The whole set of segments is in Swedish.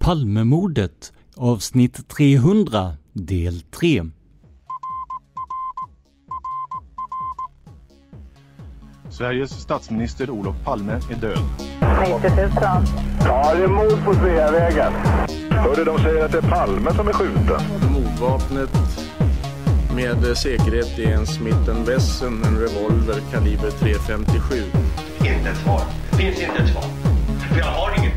Palmemordet avsnitt 300 del 3 Sveriges statsminister Olof Palme är död. 90 000. Ja, det är mord på Sveavägen. Hörde de säger att det är Palme som är skjuten. Mordvapnet med säkerhet är en Smith Wesson, en revolver kaliber .357. Inte ett svar. Det finns inte ett svar. För jag har inget.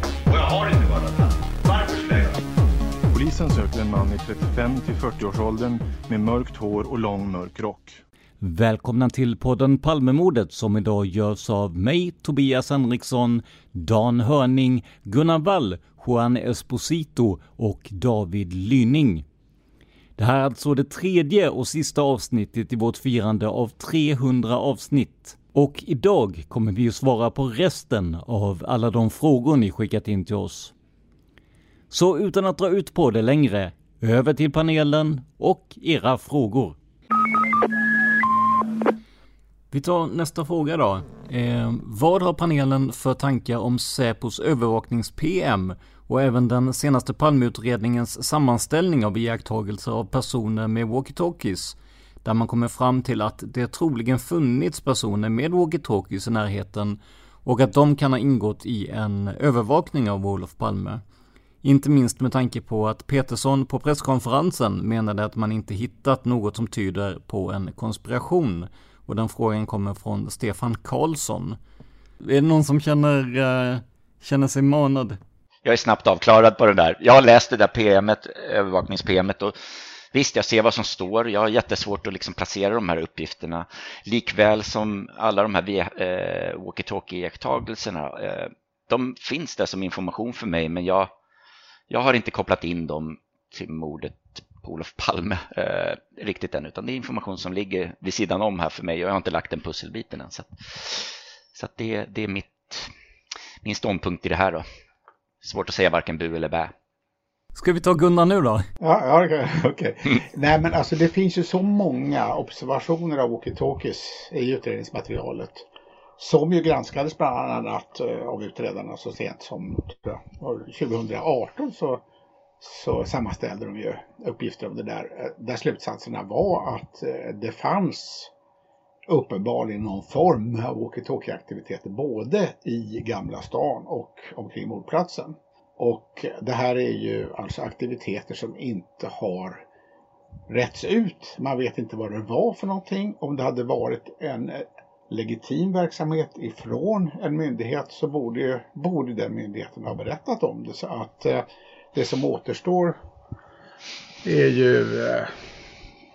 Polisen söker en man i 35 till 40-årsåldern med mörkt hår och lång mörk rock. Välkomna till podden Palmemordet som idag görs av mig, Tobias Henriksson, Dan Hörning, Gunnar Wall, Juan Esposito och David Lyning. Det här är alltså det tredje och sista avsnittet i vårt firande av 300 avsnitt. Och idag kommer vi att svara på resten av alla de frågor ni skickat in till oss. Så utan att dra ut på det längre, över till panelen och era frågor. Vi tar nästa fråga då. Eh, vad har panelen för tankar om Säpos övervaknings-PM och även den senaste Palmeutredningens sammanställning av iakttagelser av personer med walkie-talkies? Där man kommer fram till att det troligen funnits personer med walkie-talkies i närheten och att de kan ha ingått i en övervakning av Olof Palme. Inte minst med tanke på att Petersson på presskonferensen menade att man inte hittat något som tyder på en konspiration. Och den frågan kommer från Stefan Karlsson. Är det någon som känner, uh, känner sig manad? Jag är snabbt avklarad på det där. Jag har läst det där PMet, övervaknings-PMet och visst, jag ser vad som står. Jag har jättesvårt att liksom placera de här uppgifterna. Likväl som alla de här eh, walkie-talkie-iakttagelserna. Eh, de finns där som information för mig, men jag, jag har inte kopplat in dem till mordet på Olof Palme eh, riktigt än, utan det är information som ligger vid sidan om här för mig och jag har inte lagt den pusselbiten än. Så, att, så att det, det är mitt, min ståndpunkt i det här då. Svårt att säga varken bu eller bä. Ska vi ta Gunnar nu då? Ja, ja okej. Okay. Mm. Nej, men alltså det finns ju så många observationer av walkie-talkies i utredningsmaterialet. Som ju granskades bland annat eh, av utredarna så sent som 2018 så så sammanställde de ju uppgifter om det där, eh, där slutsatserna var att eh, det fanns uppenbarligen någon form av walkie-talkie-aktiviteter både i Gamla stan och omkring mordplatsen. Och det här är ju alltså aktiviteter som inte har rätts ut. Man vet inte vad det var för någonting. Om det hade varit en legitim verksamhet ifrån en myndighet så borde, borde den myndigheten ha berättat om det. Så att eh, det som återstår är ju eh,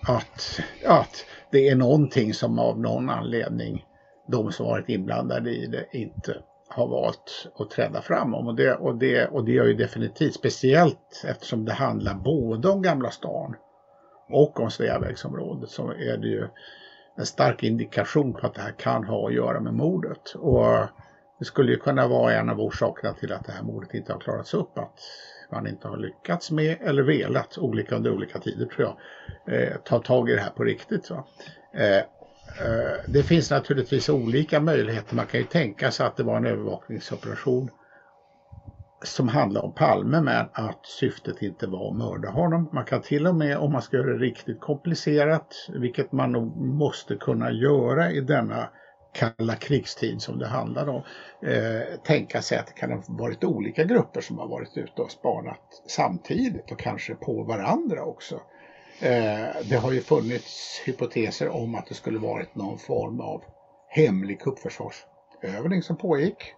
att, att det är någonting som av någon anledning de som varit inblandade i det inte har valt att träda fram om. Och det, och det, och det gör ju definitivt, speciellt eftersom det handlar både om Gamla stan och om Sveavägsområdet så är det ju en stark indikation på att det här kan ha att göra med mordet. Och det skulle ju kunna vara en av orsakerna till att det här mordet inte har klarats upp. Att man inte har lyckats med eller velat, olika under olika tider tror jag, eh, ta tag i det här på riktigt. Va? Eh, eh, det finns naturligtvis olika möjligheter. Man kan ju tänka sig att det var en övervakningsoperation som handlar om Palme men att syftet inte var att mörda honom. Man kan till och med om man ska göra det riktigt komplicerat, vilket man nog måste kunna göra i denna kalla krigstid som det handlar om, eh, tänka sig att det kan ha varit olika grupper som har varit ute och spanat samtidigt och kanske på varandra också. Eh, det har ju funnits hypoteser om att det skulle varit någon form av hemlig kuppförsvarsövning som pågick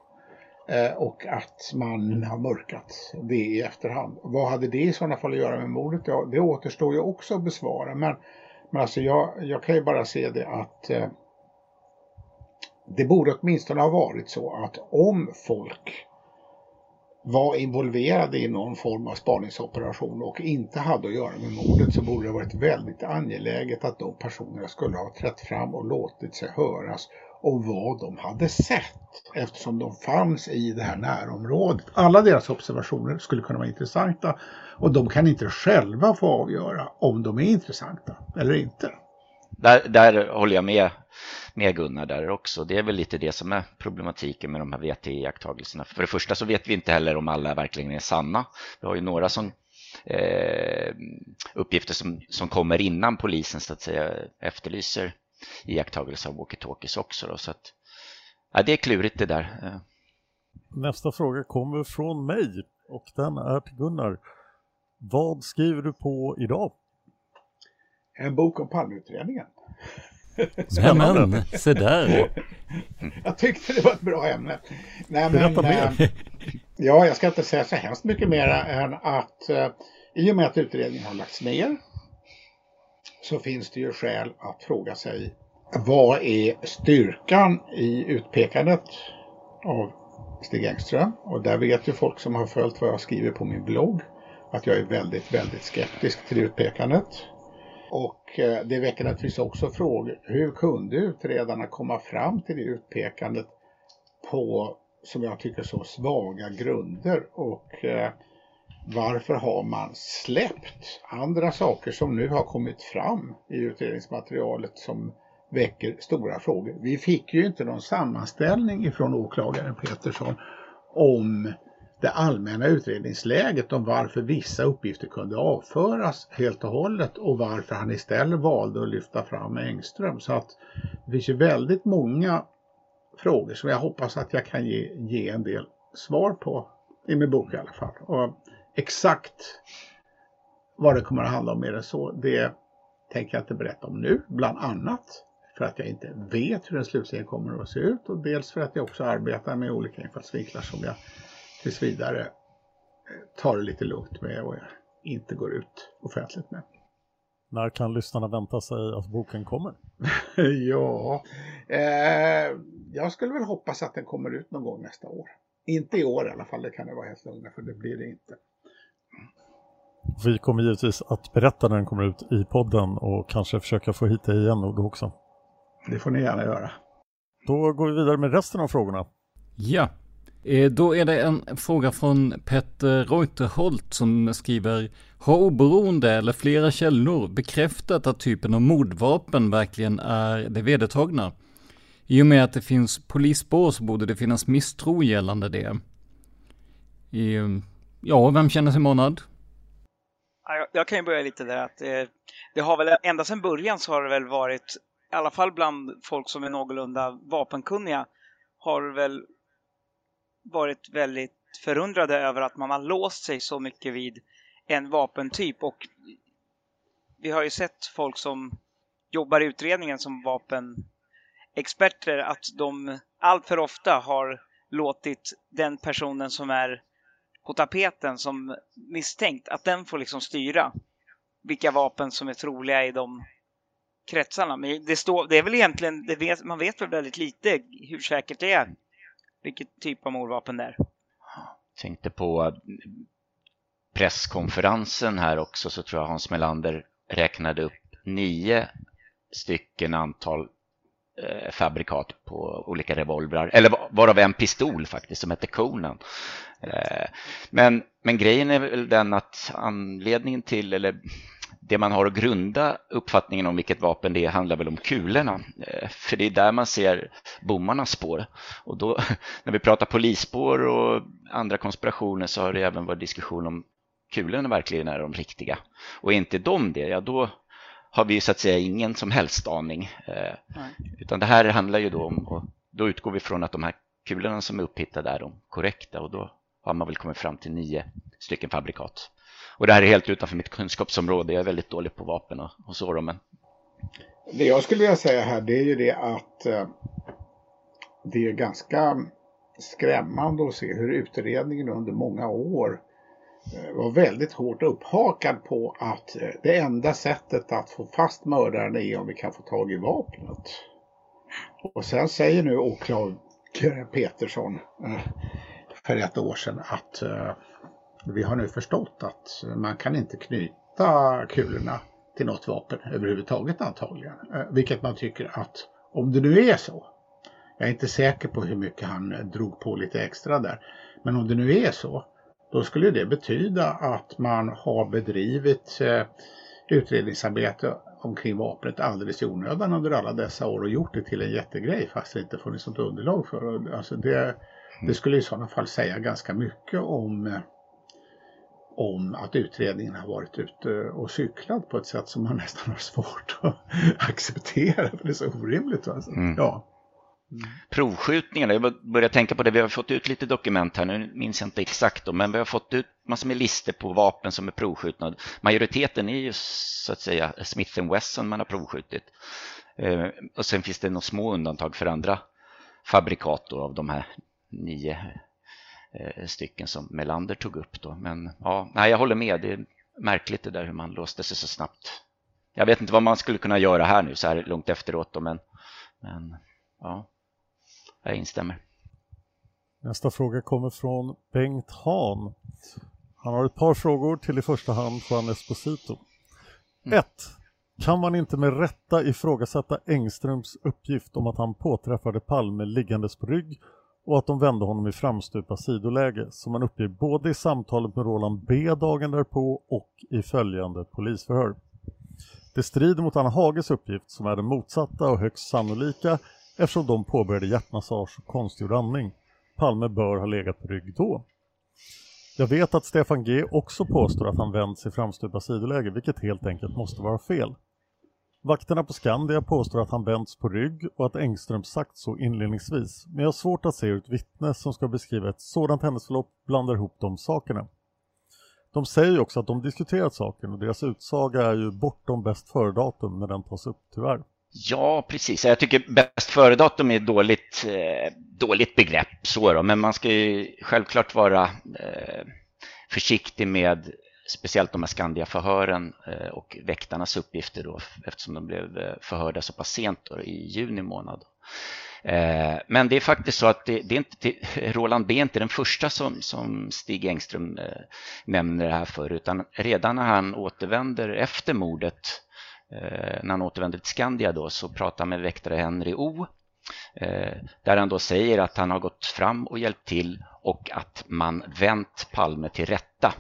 Eh, och att man har mörkat det i efterhand. Vad hade det i sådana fall att göra med mordet? Ja, det återstår ju också att besvara. Men, men alltså jag, jag kan ju bara se det att eh, det borde åtminstone ha varit så att om folk var involverade i någon form av spaningsoperation och inte hade att göra med mordet så borde det varit väldigt angeläget att de personerna skulle ha trätt fram och låtit sig höras och vad de hade sett eftersom de fanns i det här närområdet. Alla deras observationer skulle kunna vara intressanta och de kan inte själva få avgöra om de är intressanta eller inte. Där, där håller jag med, med Gunnar där också. Det är väl lite det som är problematiken med de här VT-iakttagelserna. För det första så vet vi inte heller om alla verkligen är sanna. Vi har ju några som eh, uppgifter som, som kommer innan polisen så att säga efterlyser iakttagelse av walkie-talkies också. Då, så att, ja, det är klurigt det där. Nästa fråga kommer från mig och den är till Gunnar. Vad skriver du på idag? En bok om Palmeutredningen. Spännande. se där. Jag tyckte det var ett bra ämne. Nej, men, mer. Äh, ja, jag ska inte säga så hemskt mycket mer än att äh, i och med att utredningen har lagts ner så finns det ju skäl att fråga sig vad är styrkan i utpekandet av Stig Engström? Och där vet ju folk som har följt vad jag skriver på min blogg att jag är väldigt, väldigt skeptisk till utpekandet. Och eh, det väcker naturligtvis också frågor. Hur kunde utredarna komma fram till det utpekandet på, som jag tycker, så svaga grunder? Och eh, varför har man släppt andra saker som nu har kommit fram i utredningsmaterialet som väcker stora frågor. Vi fick ju inte någon sammanställning ifrån åklagaren Petersson om det allmänna utredningsläget om varför vissa uppgifter kunde avföras helt och hållet och varför han istället valde att lyfta fram Engström. Så att det finns ju väldigt många frågor som jag hoppas att jag kan ge, ge en del svar på i min bok i alla fall. Och exakt vad det kommer att handla om mer än så, det tänker jag inte berätta om nu, bland annat för att jag inte vet hur den slutligen kommer att se ut och dels för att jag också arbetar med olika infallsvinklar som jag tills vidare eh, tar det lite lugnt med och jag inte går ut offentligt med. När kan lyssnarna vänta sig att boken kommer? ja, eh, jag skulle väl hoppas att den kommer ut någon gång nästa år. Inte i år i alla fall, det kan jag vara helt lugna för det blir det inte. Vi kommer givetvis att berätta när den kommer ut i podden och kanske försöka få hit dig igen då också. Det får ni gärna göra. Då går vi vidare med resten av frågorna. Ja, Eh, då är det en fråga från Petter Reuterholt som skriver Har oberoende eller flera källor bekräftat att typen av mordvapen verkligen är det vedertagna? I och med att det finns polisspår så borde det finnas misstro gällande det. Eh, ja, vem känner sig manad? Jag kan ju börja lite där att eh, det har väl ända sedan början så har det väl varit i alla fall bland folk som är någorlunda vapenkunniga, har väl varit väldigt förundrade över att man har låst sig så mycket vid en vapentyp. Och vi har ju sett folk som jobbar i utredningen som vapenexperter att de allt för ofta har låtit den personen som är på tapeten som misstänkt, att den får liksom styra vilka vapen som är troliga i de kretsarna. Men det, står, det är väl egentligen, vet, man vet väl väldigt lite hur säkert det är. Vilket typ av mordvapen det är. Tänkte på presskonferensen här också så tror jag Hans Melander räknade upp nio stycken antal eh, fabrikat på olika revolvrar, eller varav en pistol faktiskt som hette Conan. Eh, men, men grejen är väl den att anledningen till, eller det man har att grunda uppfattningen om vilket vapen det är handlar väl om kulorna. Eh, för det är där man ser bommarnas spår. Och då, när vi pratar polisspår och andra konspirationer så har det även varit diskussion om kulorna verkligen är de riktiga. Och är inte de det, ja då har vi så att säga ingen som helst aning. Eh, utan det här handlar ju då om, och då utgår vi från att de här kulorna som är upphittade är de korrekta och då har man väl kommit fram till nio stycken fabrikat. Och det här är helt utanför mitt kunskapsområde. Jag är väldigt dålig på vapen och, och så. Då, men... Det jag skulle vilja säga här det är ju det att eh, det är ganska skrämmande att se hur utredningen under många år eh, var väldigt hårt upphakad på att eh, det enda sättet att få fast mördaren är om vi kan få tag i vapnet. Och sen säger nu åklagare Petersson eh, för ett år sedan att eh, vi har nu förstått att man kan inte knyta kulorna till något vapen överhuvudtaget antagligen. Eh, vilket man tycker att om det nu är så, jag är inte säker på hur mycket han drog på lite extra där, men om det nu är så, då skulle det betyda att man har bedrivit eh, utredningsarbete omkring vapnet alldeles i onödan under alla dessa år och gjort det till en jättegrej fast det inte funnits något underlag för alltså det. Det skulle i sådana fall säga ganska mycket om eh, om att utredningen har varit ute och cyklat på ett sätt som man nästan har svårt att acceptera. För det är så orimligt. Alltså. Mm. Ja. Mm. Provskjutningarna, jag börjar tänka på det, vi har fått ut lite dokument här, nu minns jag inte exakt då, men vi har fått ut massor med listor på vapen som är provskjutna. Majoriteten är ju så att säga Smith Wesson man har provskjutit. Eh, och sen finns det några små undantag för andra fabrikat av de här nio stycken som Melander tog upp. Då. Men ja, nej, jag håller med. Det är märkligt det där hur man låste sig så snabbt. Jag vet inte vad man skulle kunna göra här nu så här långt efteråt. Då, men, men ja, jag instämmer. Nästa fråga kommer från Bengt Hahn. Han har ett par frågor till i första hand Juan Esposito. 1. Mm. Kan man inte med rätta ifrågasätta Engströms uppgift om att han påträffade Palme liggandes på rygg och att de vände honom i framstupa sidoläge som han uppger både i samtalet med Roland B dagen därpå och i följande polisförhör. Det strider mot Anna Hages uppgift som är den motsatta och högst sannolika eftersom de påbörjade hjärtmassage och konstgjord andning. Palme bör ha legat på rygg då. Jag vet att Stefan G också påstår att han vänts i framstupa sidoläge vilket helt enkelt måste vara fel. Vakterna på Skandia påstår att han vänts på rygg och att Engström sagt så inledningsvis, men jag har svårt att se hur ett vittne som ska beskriva ett sådant händelseförlopp blandar ihop de sakerna. De säger ju också att de diskuterat saken och deras utsaga är ju bortom bäst före-datum när den tas upp, tyvärr. Ja, precis. Jag tycker bäst före-datum är ett dåligt, eh, dåligt begrepp, så då. men man ska ju självklart vara eh, försiktig med speciellt de här Skandia-förhören eh, och väktarnas uppgifter då, eftersom de blev eh, förhörda så pass sent då, i juni månad. Eh, men det är faktiskt så att det, det är inte, Roland B är inte den första som, som Stig Engström nämner det här för, utan redan när han återvänder efter mordet, när han återvänder till Skandia då, så pratar han med väktare Henry O. Där han då säger att han har gått fram och hjälpt till och att man vänt Palme till rätta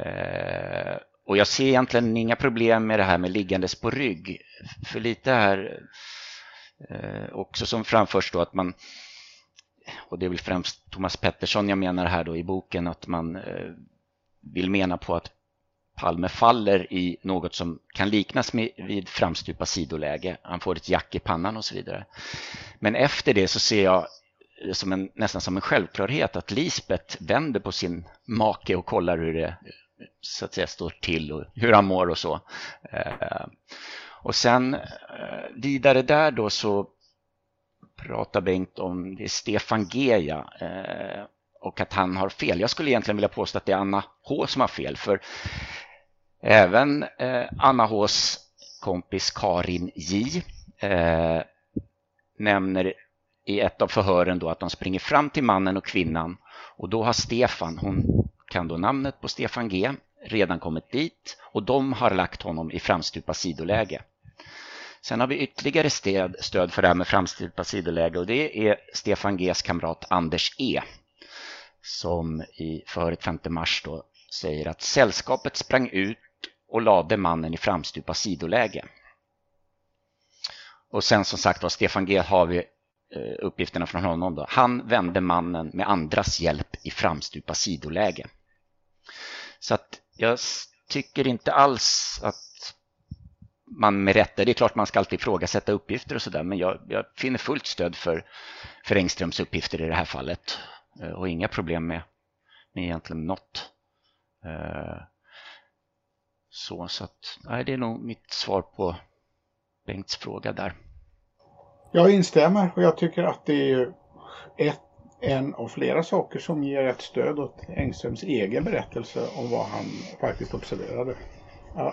Eh, och jag ser egentligen inga problem med det här med liggandes på rygg. För lite här eh, också som framförs då att man och det är väl främst Thomas Pettersson jag menar här då i boken att man eh, vill mena på att Palme faller i något som kan liknas med, vid framstupa sidoläge. Han får ett jack i pannan och så vidare. Men efter det så ser jag som en, nästan som en självklarhet att Lisbeth vänder på sin make och kollar hur det så att säga står till och hur han mår och så. Eh, och sen eh, vidare där då så pratar Bengt om det är Stefan G eh, och att han har fel. Jag skulle egentligen vilja påstå att det är Anna H som har fel för även Anna Hs kompis Karin J nämner i ett av förhören då att de springer fram till mannen och kvinnan och då har Stefan, hon kan då namnet på Stefan G redan kommit dit och de har lagt honom i framstupa sidoläge. Sen har vi ytterligare stöd, stöd för det här med framstupa sidoläge och det är Stefan Gs kamrat Anders E. Som i förhöret 5 mars då säger att sällskapet sprang ut och lade mannen i framstupa sidoläge. Och sen som sagt var Stefan G har vi eh, uppgifterna från honom. Då. Han vände mannen med andras hjälp i framstupa sidoläge. Så att jag tycker inte alls att man med rätta, det är klart man ska alltid ifrågasätta uppgifter och sådär, men jag, jag, finner fullt stöd för, för Engströms uppgifter i det här fallet eh, och inga problem med, med egentligen något. Eh, så, så att, nej, det är nog mitt svar på Bengts fråga där. Jag instämmer och jag tycker att det är ett, en av flera saker som ger ett stöd åt Engströms egen berättelse om vad han faktiskt observerade.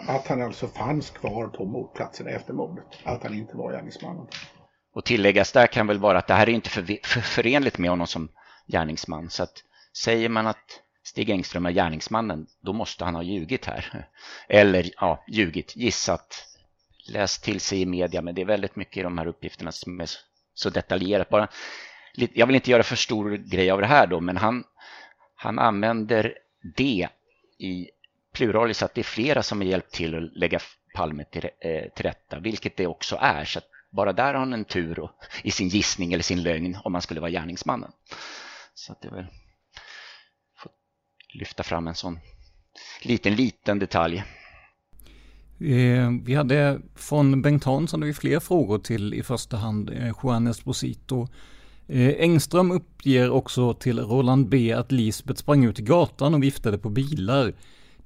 Att han alltså fanns kvar på mordplatsen efter mordet, att han inte var gärningsmannen. Och tilläggas där kan väl vara att det här är inte för, för, förenligt med honom som gärningsman. Så att säger man att Stig Engström är gärningsmannen, då måste han ha ljugit här. Eller ja, ljugit, gissat, läst till sig i media, men det är väldigt mycket i de här uppgifterna som är så detaljerat. Bara, jag vill inte göra för stor grej av det här då, men han, han använder det i pluralis att det är flera som har hjälpt till att lägga Palme till, eh, till rätta, vilket det också är. Så bara där har han en tur och, i sin gissning eller sin lögn om man skulle vara gärningsmannen. Så att det är väl får lyfta fram en sån liten, liten detalj. Eh, vi hade från Bengt Hansson hade vi fler frågor till i första hand eh, Juan Esposito. Eh, Engström uppger också till Roland B att Lisbeth sprang ut i gatan och viftade på bilar.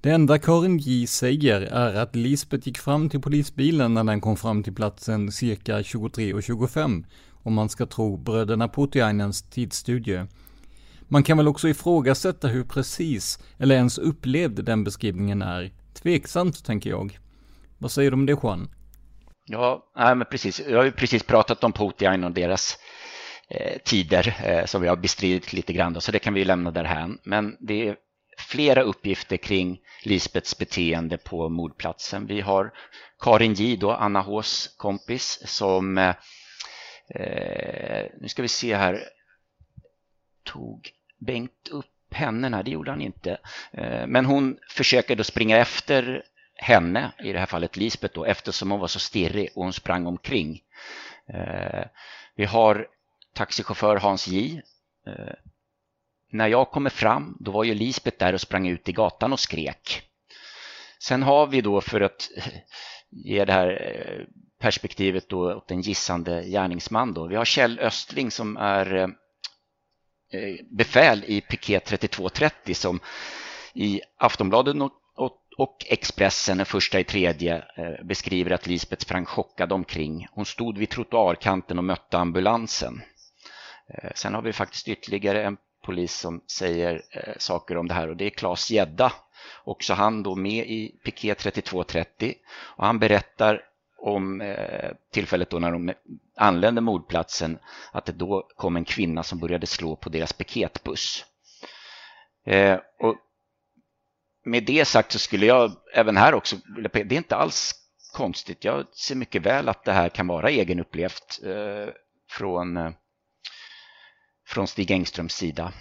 Det enda Karin J säger är att Lisbeth gick fram till polisbilen när den kom fram till platsen cirka 23.25 om man ska tro bröderna Putiainens tidsstudie. Man kan väl också ifrågasätta hur precis, eller ens upplevd den beskrivningen är. Tveksamt, tänker jag. Vad säger du om det, Juan? Ja, nej, men precis. Jag har ju precis pratat om Putiain och deras Eh, tider eh, som vi har bestridit lite grann, då, så det kan vi lämna därhän. Men det är flera uppgifter kring Lisbets beteende på mordplatsen. Vi har Karin J, då, Anna Hs kompis, som eh, eh, nu ska vi se här, tog Bengt upp henne? Nej, det gjorde han inte. Eh, men hon försöker då springa efter henne, i det här fallet Lisbeth då, eftersom hon var så stirrig och hon sprang omkring. Eh, vi har taxichaufför Hans J eh, när jag kommer fram, då var ju Lisbeth där och sprang ut i gatan och skrek. Sen har vi då för att ge det här eh, perspektivet då åt en gissande gärningsman då. Vi har Kjell Östling som är eh, eh, befäl i piket 3230 som i Aftonbladet och Expressen, den första i tredje, beskriver att Lisbeth sprang chockad omkring. Hon stod vid trottoarkanten och mötte ambulansen. Eh, sen har vi faktiskt ytterligare en polis som säger eh, saker om det här och det är Claes Gedda. Också han då med i piket 3230 och han berättar om eh, tillfället då när de anlände mordplatsen att det då kom en kvinna som började slå på deras piketbuss. Eh, och med det sagt så skulle jag även här också, det är inte alls konstigt. Jag ser mycket väl att det här kan vara egenupplevt eh, från eh, från Stig Engströms sida.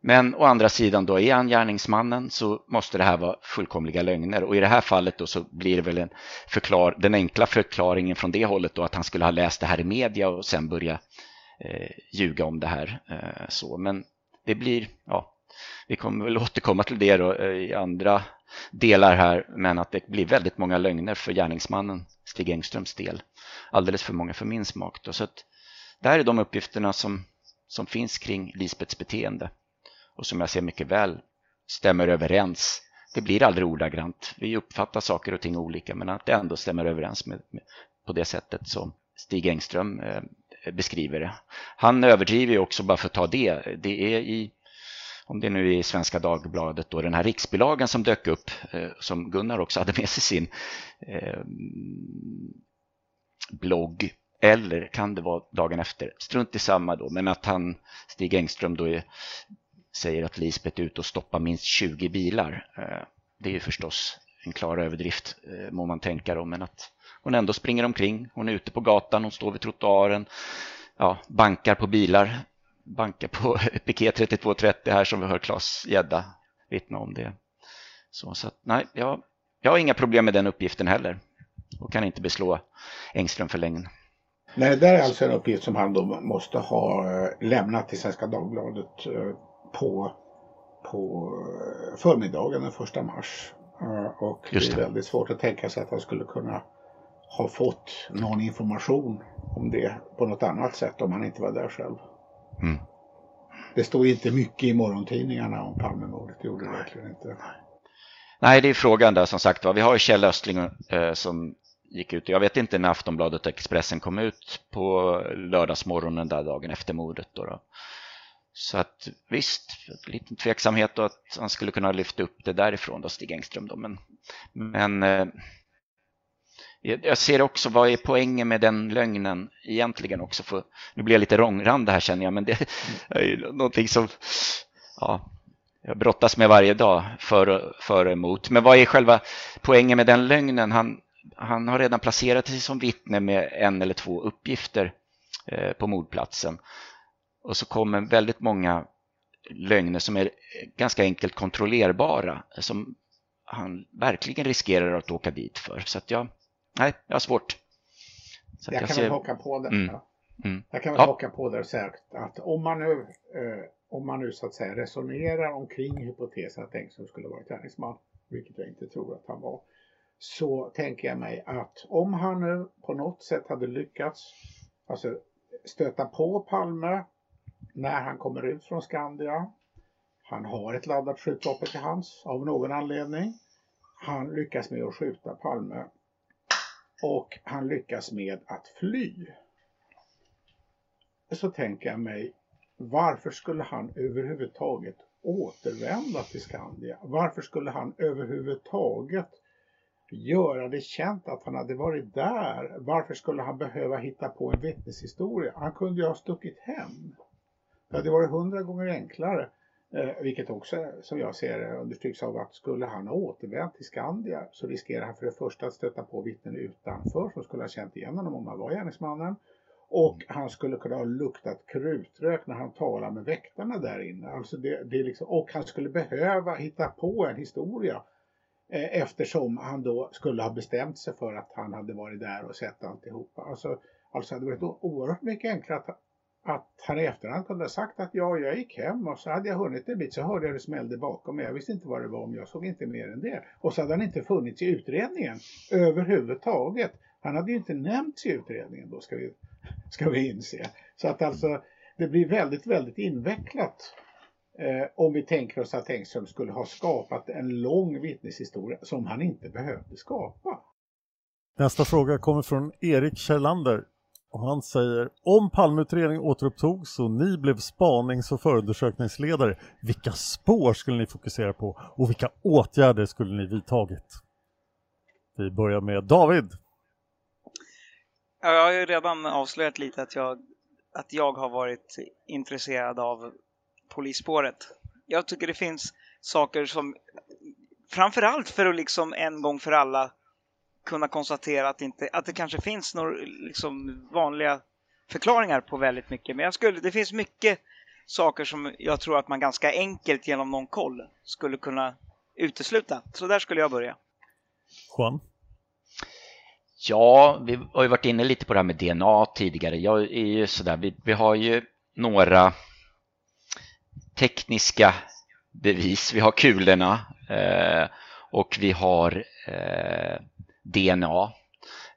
Men å andra sidan då är han gärningsmannen så måste det här vara fullkomliga lögner och i det här fallet då så blir det väl en förklar den enkla förklaringen från det hållet då att han skulle ha läst det här i media och sen börja eh, ljuga om det här. Eh, så. Men det blir, ja, vi kommer väl återkomma till det då eh, i andra delar här men att det blir väldigt många lögner för gärningsmannen Stig Engströms del. Alldeles för många för min smak. Då. Så att, det här är de uppgifterna som som finns kring Lisbets beteende och som jag ser mycket väl stämmer överens. Det blir aldrig ordagrant. Vi uppfattar saker och ting olika men att det ändå stämmer överens med, med på det sättet som Stig Engström eh, beskriver det. Han överdriver ju också bara för att ta det. Det är i om det nu är i Svenska Dagbladet, då, den här riksbilagan som dök upp, eh, som Gunnar också hade med sig sin eh, blogg eller kan det vara dagen efter? Strunt i samma då, men att han, Stig Engström då är, säger att Lisbeth är ute och stoppar minst 20 bilar. Eh, det är ju förstås en klar överdrift, eh, må man tänka då, men att hon ändå springer omkring. Hon är ute på gatan, hon står vid trottoaren, ja, bankar på bilar, bankar på piket 3230 här som vi hör Claes Gädda vittna om det. Så, så att, nej, jag, jag har inga problem med den uppgiften heller och kan inte beslå Engström för länge. Nej, det är alltså en uppgift som han då måste ha eh, lämnat till Svenska Dagbladet eh, på, på eh, förmiddagen den första mars. Och det. det är väldigt svårt att tänka sig att han skulle kunna ha fått någon information om det på något annat sätt om han inte var där själv. Mm. Det står inte mycket i morgontidningarna om Palmemordet, det gjorde det verkligen inte. Nej, det är frågan där som sagt Vi har ju Kjell Östling eh, som gick ut. Jag vet inte när Aftonbladet och Expressen kom ut på lördagsmorgonen där dagen efter mordet. Då, då. Så att visst, lite tveksamhet då att han skulle kunna lyfta upp det därifrån då, Stig Engström. Då. Men, men eh, jag ser också vad är poängen med den lögnen egentligen också. För, nu blir jag lite rångrandig här känner jag, men det är någonting som ja, jag brottas med varje dag för, för och emot. Men vad är själva poängen med den lögnen? Han, han har redan placerat sig som vittne med en eller två uppgifter eh, på mordplatsen. Och så kommer väldigt många lögner som är ganska enkelt kontrollerbara som han verkligen riskerar att åka dit för. Så att jag, nej, jag har svårt. Så jag, jag, kan ser... väl haka på det. Mm. Mm. Jag kan väl ja. haka på det och säga att om man nu, eh, om man nu så att säga resonerar omkring hypotesen att Engström skulle vara gärningsman, vilket jag inte tror att han var, så tänker jag mig att om han nu på något sätt hade lyckats alltså, stöta på Palme när han kommer ut från Skandia. Han har ett laddat skjutvapen till hands av någon anledning. Han lyckas med att skjuta Palme och han lyckas med att fly. Så tänker jag mig, varför skulle han överhuvudtaget återvända till Skandia? Varför skulle han överhuvudtaget göra det känt att han hade varit där. Varför skulle han behöva hitta på en vittneshistoria? Han kunde ju ha stuckit hem. Det hade varit hundra gånger enklare. Eh, vilket också, som jag ser det, understryks av att skulle han ha återvänt till Skandia så riskerar han för det första att stöta på vittnen utanför som skulle ha känt igen honom om han var gärningsmannen. Och han skulle kunna ha luktat krutrök när han talar med väktarna där inne. Alltså det, det liksom, och han skulle behöva hitta på en historia Eh, eftersom han då skulle ha bestämt sig för att han hade varit där och sett alltihopa. Alltså, alltså hade det varit oerhört mycket enklare att, att han i efterhand kunde ha sagt att ja, jag gick hem och så hade jag hunnit en bit så hörde jag det smällde bakom mig. Jag visste inte vad det var om jag såg inte mer än det. Och så hade han inte funnits i utredningen överhuvudtaget. Han hade ju inte nämnts i utredningen då ska vi, ska vi inse. Så att alltså det blir väldigt, väldigt invecklat Eh, om vi tänker oss att Engström skulle ha skapat en lång vittneshistoria som han inte behövde skapa. Nästa fråga kommer från Erik Kjellander och han säger om Palmeutredningen återupptogs och ni blev spanings och förundersökningsledare, vilka spår skulle ni fokusera på och vilka åtgärder skulle ni vidtagit? Vi börjar med David. Jag har ju redan avslöjat lite att jag, att jag har varit intresserad av polisspåret. Jag tycker det finns saker som framförallt för att liksom en gång för alla kunna konstatera att, inte, att det kanske finns några liksom vanliga förklaringar på väldigt mycket. Men jag skulle, det finns mycket saker som jag tror att man ganska enkelt genom någon koll skulle kunna utesluta. Så där skulle jag börja. Juan? Ja, vi har ju varit inne lite på det här med DNA tidigare. Jag är ju sådär, vi, vi har ju några tekniska bevis. Vi har kulorna eh, och vi har eh, DNA.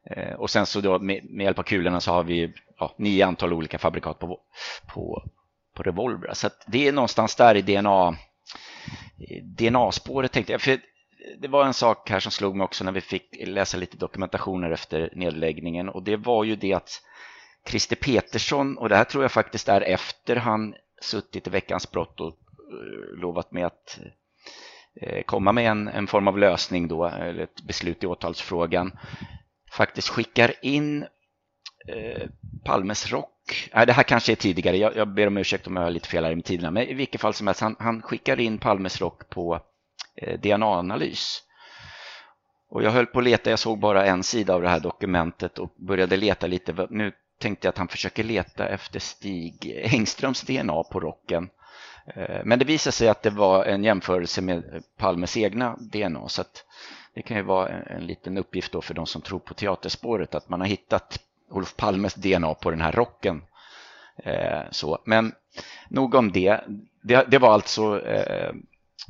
Eh, och sen så då med, med, hjälp av kulorna så har vi ja, nio antal olika fabrikat på, på, på revolvrar. Så det är någonstans där i DNA, DNA-spåret tänkte jag. För det var en sak här som slog mig också när vi fick läsa lite dokumentationer efter nedläggningen och det var ju det att Christer Petersson, och det här tror jag faktiskt är efter han suttit i veckans brott och eh, lovat mig att eh, komma med en, en form av lösning då, eller ett beslut i åtalsfrågan, faktiskt skickar in eh, Palmes rock. Nej, det här kanske är tidigare, jag, jag ber om ursäkt om jag har lite fel här i tiderna, men i vilket fall som helst, han, han skickar in Palmes rock på eh, DNA-analys. Och jag höll på att leta, jag såg bara en sida av det här dokumentet och började leta lite. Nu tänkte jag att han försöker leta efter Stig Engströms DNA på rocken. Eh, men det visade sig att det var en jämförelse med Palmes egna DNA. Så det kan ju vara en liten uppgift då för de som tror på teaterspåret att man har hittat Olof Palmes DNA på den här rocken. Eh, så. Men nog om det. Det, det var alltså eh,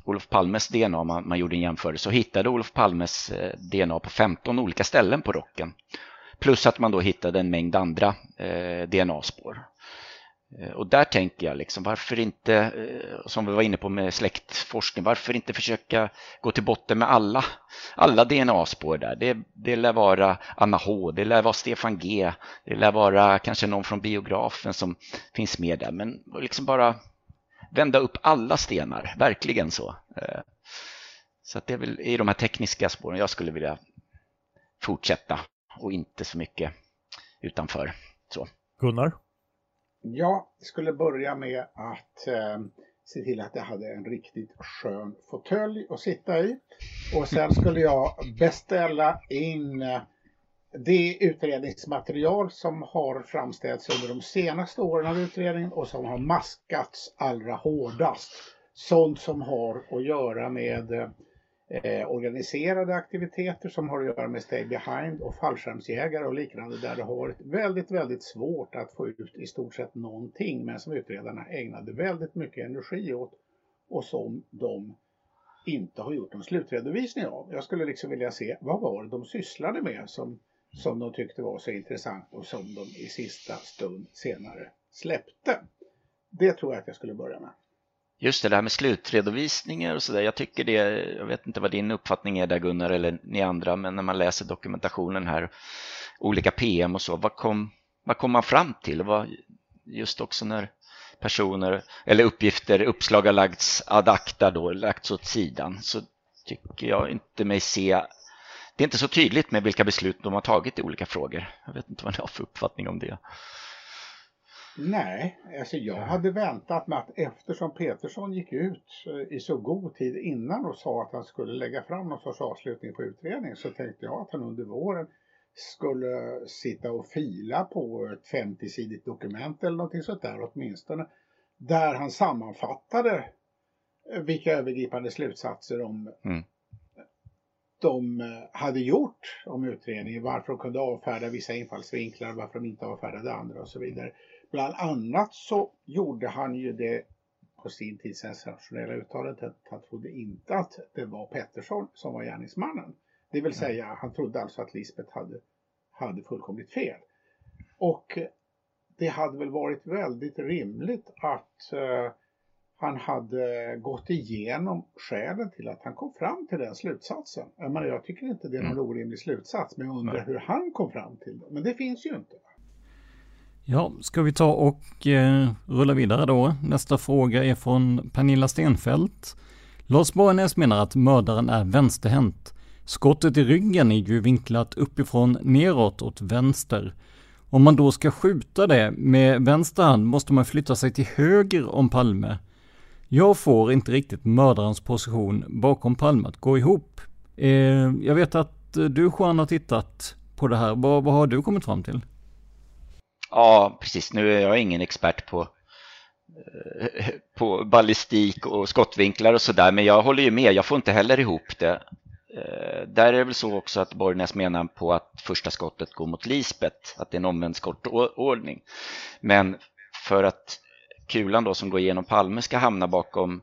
Olof Palmes DNA man, man gjorde en jämförelse och hittade Olof Palmes DNA på 15 olika ställen på rocken. Plus att man då hittade en mängd andra eh, DNA-spår. Eh, och där tänker jag, liksom, varför inte, eh, som vi var inne på med släktforskning, varför inte försöka gå till botten med alla, alla DNA-spår där? Det, det lär vara Anna H, det lär vara Stefan G, det lär vara kanske någon från biografen som finns med där, men liksom bara vända upp alla stenar, verkligen så. Eh, så att det är väl i de här tekniska spåren jag skulle vilja fortsätta och inte så mycket utanför. Så. Gunnar? Jag skulle börja med att eh, se till att jag hade en riktigt skön fåtölj att sitta i. Och sen skulle jag beställa in eh, det utredningsmaterial som har framställts under de senaste åren av utredningen och som har maskats allra hårdast. Sånt som har att göra med eh, organiserade aktiviteter som har att göra med stay behind och fallskärmsjägare och liknande där det har varit väldigt, väldigt svårt att få ut i stort sett någonting men som utredarna ägnade väldigt mycket energi åt och som de inte har gjort någon slutredovisning av. Jag skulle liksom vilja se vad var det de sysslade med som som de tyckte var så intressant och som de i sista stund senare släppte. Det tror jag att jag skulle börja med. Just det, det här med slutredovisningar och sådär. Jag tycker det, jag vet inte vad din uppfattning är där Gunnar eller ni andra, men när man läser dokumentationen här, olika PM och så, vad kom, vad kom man fram till? Vad, just också när personer eller uppgifter, uppslag har lagts ad acta då, lagts åt sidan, så tycker jag inte mig se det är inte så tydligt med vilka beslut de har tagit i olika frågor. Jag vet inte vad ni har för uppfattning om det. Nej, alltså jag hade väntat mig att eftersom Petersson gick ut eh, i så god tid innan och sa att han skulle lägga fram någon sorts avslutning på utredningen så tänkte jag att han under våren skulle sitta och fila på ett 50-sidigt dokument eller någonting sånt där åtminstone. Där han sammanfattade vilka övergripande slutsatser om mm de eh, hade gjort om utredningen, varför de kunde avfärda vissa infallsvinklar, varför de inte avfärdade andra och så vidare. Bland annat så gjorde han ju det på sin tid sensationella uttalandet att han trodde inte att det var Pettersson som var gärningsmannen. Det vill säga, han trodde alltså att Lisbeth hade, hade fullkomligt fel. Och det hade väl varit väldigt rimligt att uh, han hade gått igenom skälen till att han kom fram till den slutsatsen. Jag, menar, jag tycker inte det är någon mm. orimlig slutsats, men jag undrar hur han kom fram till det. Men det finns ju inte. Ja, ska vi ta och eh, rulla vidare då? Nästa fråga är från Pernilla Stenfeldt. Lars Borgnäs menar att mördaren är vänsterhänt. Skottet i ryggen är ju vinklat uppifrån neråt åt vänster. Om man då ska skjuta det med vänster hand måste man flytta sig till höger om Palme. Jag får inte riktigt mördarens position bakom Palme att gå ihop. Eh, jag vet att du Juan har tittat på det här. Vad, vad har du kommit fram till? Ja, precis. Nu är jag ingen expert på, eh, på ballistik och skottvinklar och sådär, men jag håller ju med. Jag får inte heller ihop det. Eh, där är det väl så också att Borgnäs menar på att första skottet går mot Lisbet, att det är en omvänd skottordning. Men för att kulan då som går igenom Palme ska hamna bakom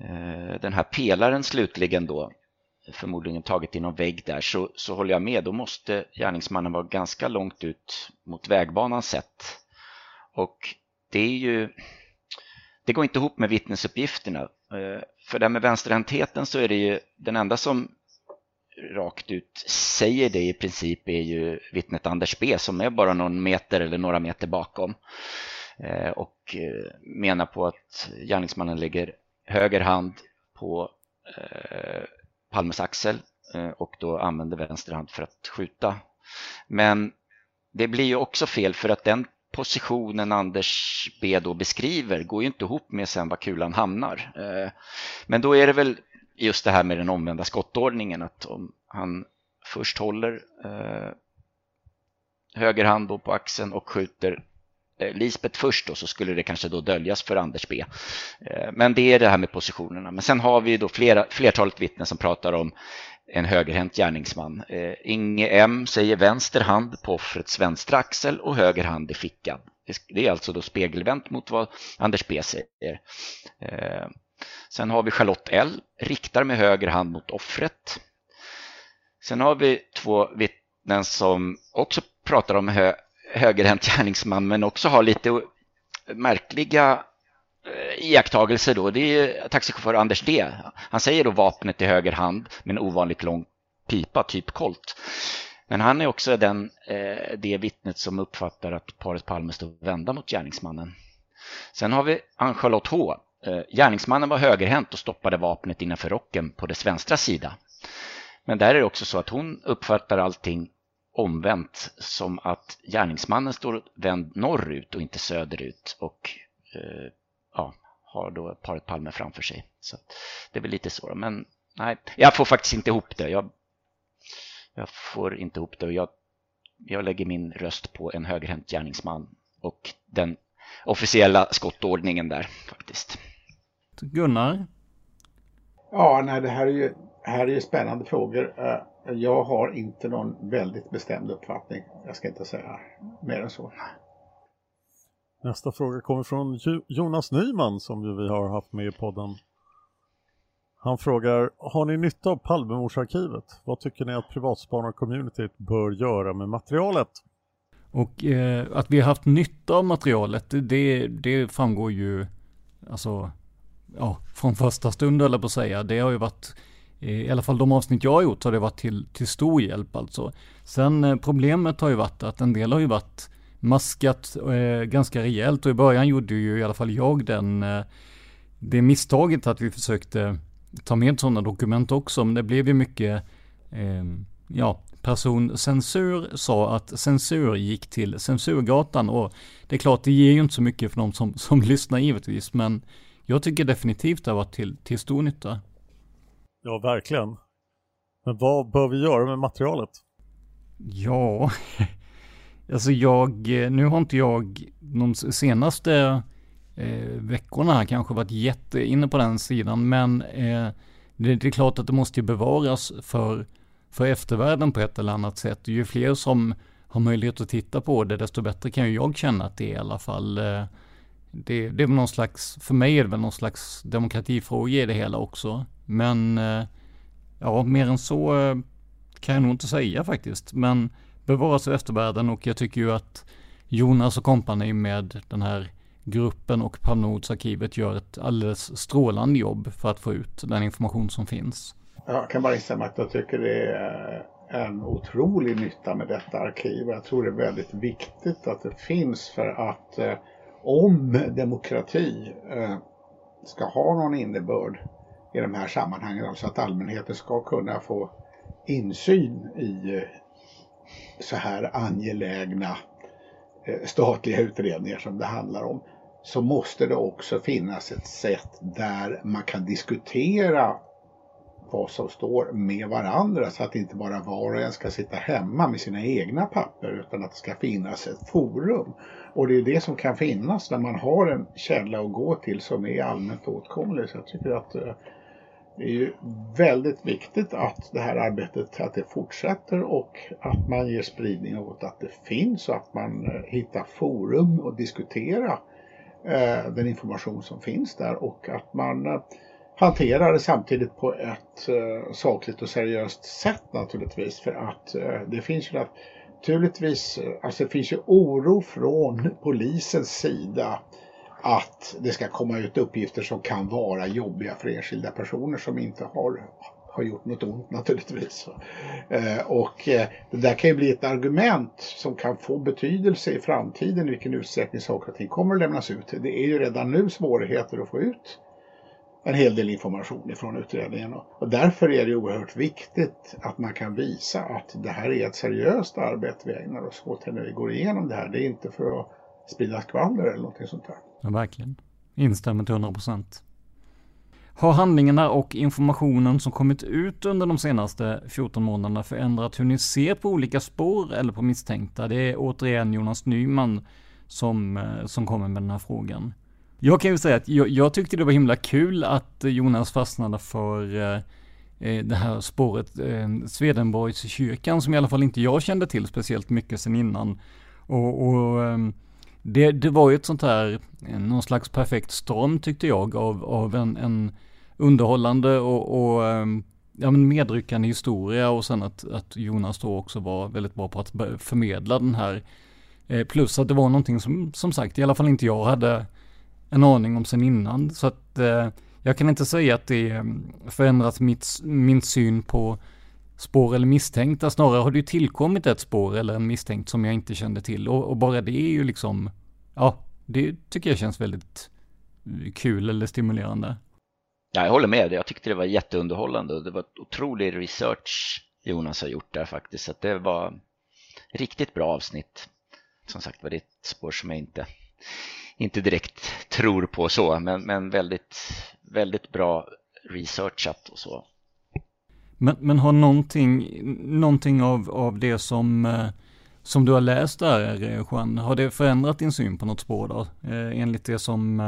eh, den här pelaren slutligen då, förmodligen tagit i någon vägg där, så, så håller jag med. Då måste gärningsmannen vara ganska långt ut mot vägbanan sett. Och det är ju, det går inte ihop med vittnesuppgifterna. Eh, för det med vänsterhäntheten så är det ju den enda som rakt ut säger det i princip är ju vittnet Anders B som är bara någon meter eller några meter bakom. Eh, och eh, menar på att gärningsmannen lägger höger hand på Palmes axel eh, och då använder vänster hand för att skjuta. Men det blir ju också fel för att den positionen Anders B då beskriver går ju inte ihop med sen var kulan hamnar. Eh, men då är det väl just det här med den omvända skottordningen, att om han först håller eh, höger hand då på axeln och skjuter Eh, Lisbeth först då, så skulle det kanske då döljas för Anders B. Eh, men det är det här med positionerna. Men sen har vi då flera, flertalet vittnen som pratar om en högerhänt gärningsman. Eh, Inge M säger vänster hand på offrets vänstra axel och höger hand i fickan. Det är alltså då spegelvänt mot vad Anders B säger. Sen har vi Charlotte L, riktar med höger hand mot offret. Sen har vi två vittnen som också pratar om hö högerhänt gärningsman men också har lite märkliga eh, iakttagelser då. Det är taxichaufför Anders D. Han säger då vapnet i höger hand med en ovanligt lång pipa, typ kolt. Men han är också den, eh, det vittnet som uppfattar att paret Palme stod vända mot gärningsmannen. Sen har vi Ann-Charlotte H. Eh, gärningsmannen var högerhänt och stoppade vapnet innanför rocken på dess vänstra sida. Men där är det också så att hon uppfattar allting omvänt som att gärningsmannen står vänd norrut och inte söderut och eh, ja, har då paret Palme framför sig. Så det är väl lite så. Men nej, jag får faktiskt inte ihop det. Jag, jag får inte ihop det och jag, jag lägger min röst på en högerhänt gärningsman och den officiella skottordningen där faktiskt. Gunnar? Ja, nej, det här är ju, här är ju spännande frågor. Jag har inte någon väldigt bestämd uppfattning. Jag ska inte säga mer än så. Nästa fråga kommer från Jonas Nyman som vi har haft med i podden. Han frågar, har ni nytta av Palmemordsarkivet? Vad tycker ni att privatspanarcommunityt bör göra med materialet? Och eh, att vi har haft nytta av materialet, det, det framgår ju alltså, ja, från första stund eller på att säga. Det har ju varit i alla fall de avsnitt jag har gjort har det varit till, till stor hjälp alltså. Sen eh, problemet har ju varit att en del har ju varit maskat eh, ganska rejält och i början gjorde ju i alla fall jag den, eh, det misstaget att vi försökte ta med sådana dokument också, men det blev ju mycket, eh, ja, personcensur sa att censur gick till censurgatan och det är klart, det ger ju inte så mycket för de som, som lyssnar givetvis, men jag tycker definitivt det har varit till, till stor nytta. Ja, verkligen. Men vad bör vi göra med materialet? Ja, alltså jag, eh, nu har inte jag de senaste eh, veckorna kanske varit jätteinne på den sidan, men eh, det, det, är klart att det måste ju bevaras för, för eftervärlden på ett eller annat sätt. Ju fler som har möjlighet att titta på det, desto bättre kan ju jag känna att det är i alla fall. Eh, det, det är någon slags, för mig är det väl någon slags demokratifråga i det hela också. Men eh, ja, mer än så eh, kan jag nog inte säga faktiskt. Men bevaras i eftervärlden och jag tycker ju att Jonas och kompani med den här gruppen och Palmeordsarkivet gör ett alldeles strålande jobb för att få ut den information som finns. Jag kan bara instämma att jag tycker det är en otrolig nytta med detta arkiv. Jag tror det är väldigt viktigt att det finns för att eh, om demokrati eh, ska ha någon innebörd i de här sammanhangen, alltså att allmänheten ska kunna få insyn i eh, så här angelägna eh, statliga utredningar som det handlar om, så måste det också finnas ett sätt där man kan diskutera vad som står med varandra så att inte bara var och en ska sitta hemma med sina egna papper utan att det ska finnas ett forum. Och det är det som kan finnas när man har en källa att gå till som är allmänt åtkomlig. Så jag tycker att eh, det är ju väldigt viktigt att det här arbetet att det fortsätter och att man ger spridning åt att det finns och att man eh, hittar forum och diskutera eh, den information som finns där och att man hantera hanterar det samtidigt på ett eh, sakligt och seriöst sätt naturligtvis för att eh, det finns ju naturligtvis, eh, alltså det finns ju oro från polisens sida att det ska komma ut uppgifter som kan vara jobbiga för enskilda personer som inte har, har gjort något ont naturligtvis. Eh, och eh, det där kan ju bli ett argument som kan få betydelse i framtiden i vilken utsträckning saker och ting kommer att lämnas ut. Det är ju redan nu svårigheter att få ut en hel del information ifrån utredningen. Och därför är det oerhört viktigt att man kan visa att det här är ett seriöst arbete vi ägnar oss åt när vi går igenom det här. Det är inte för att sprida skvaller eller någonting sånt där. Ja, verkligen. Instämmer till 100 procent. Har handlingarna och informationen som kommit ut under de senaste 14 månaderna förändrat hur ni ser på olika spår eller på misstänkta? Det är återigen Jonas Nyman som, eh, som kommer med den här frågan. Jag kan ju säga att jag, jag tyckte det var himla kul att Jonas fastnade för eh, eh, det här spåret eh, Swedenborgskyrkan som i alla fall inte jag kände till speciellt mycket sen innan. Och, och eh, det, det var ju ett sånt här, eh, någon slags perfekt storm tyckte jag av, av en, en underhållande och, och ehm, ja, men medryckande historia och sen att, att Jonas då också var väldigt bra på att förmedla den här. Eh, plus att det var någonting som, som sagt, i alla fall inte jag hade en aning om sen innan. Så att eh, jag kan inte säga att det eh, förändrat mitt, min syn på spår eller misstänkta. Alltså, snarare har det ju tillkommit ett spår eller en misstänkt som jag inte kände till. Och, och bara det är ju liksom, ja, det tycker jag känns väldigt kul eller stimulerande. Ja, jag håller med. Jag tyckte det var jätteunderhållande och det var otrolig research Jonas har gjort där faktiskt. Så det var riktigt bra avsnitt. Som sagt var det ett spår som jag inte, inte direkt tror på så, men, men väldigt, väldigt bra researchat och så. Men, men har någonting, någonting av, av det som, eh, som du har läst där, eh, Juan, har det förändrat din syn på något spår då? Eh, enligt det som,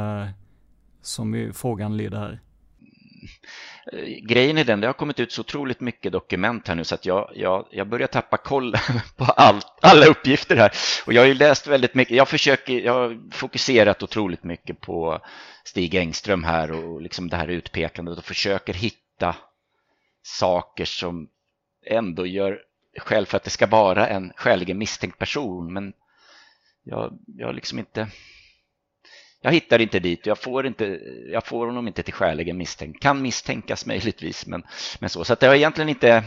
som frågan lyder? här? Eh, grejen är den, det har kommit ut så otroligt mycket dokument här nu så att jag, jag, jag börjar tappa koll på all, alla uppgifter här. Och jag har ju läst väldigt mycket, jag försöker, jag har fokuserat otroligt mycket på Stig Engström här och liksom det här utpekandet och försöker hitta saker som ändå gör skäl för att det ska vara en skäligen misstänkt person. Men jag, jag har liksom inte jag hittar inte dit, jag får, inte, jag får honom inte till skäligen misstänkt. Kan misstänkas möjligtvis, men, men så. Så att det har egentligen inte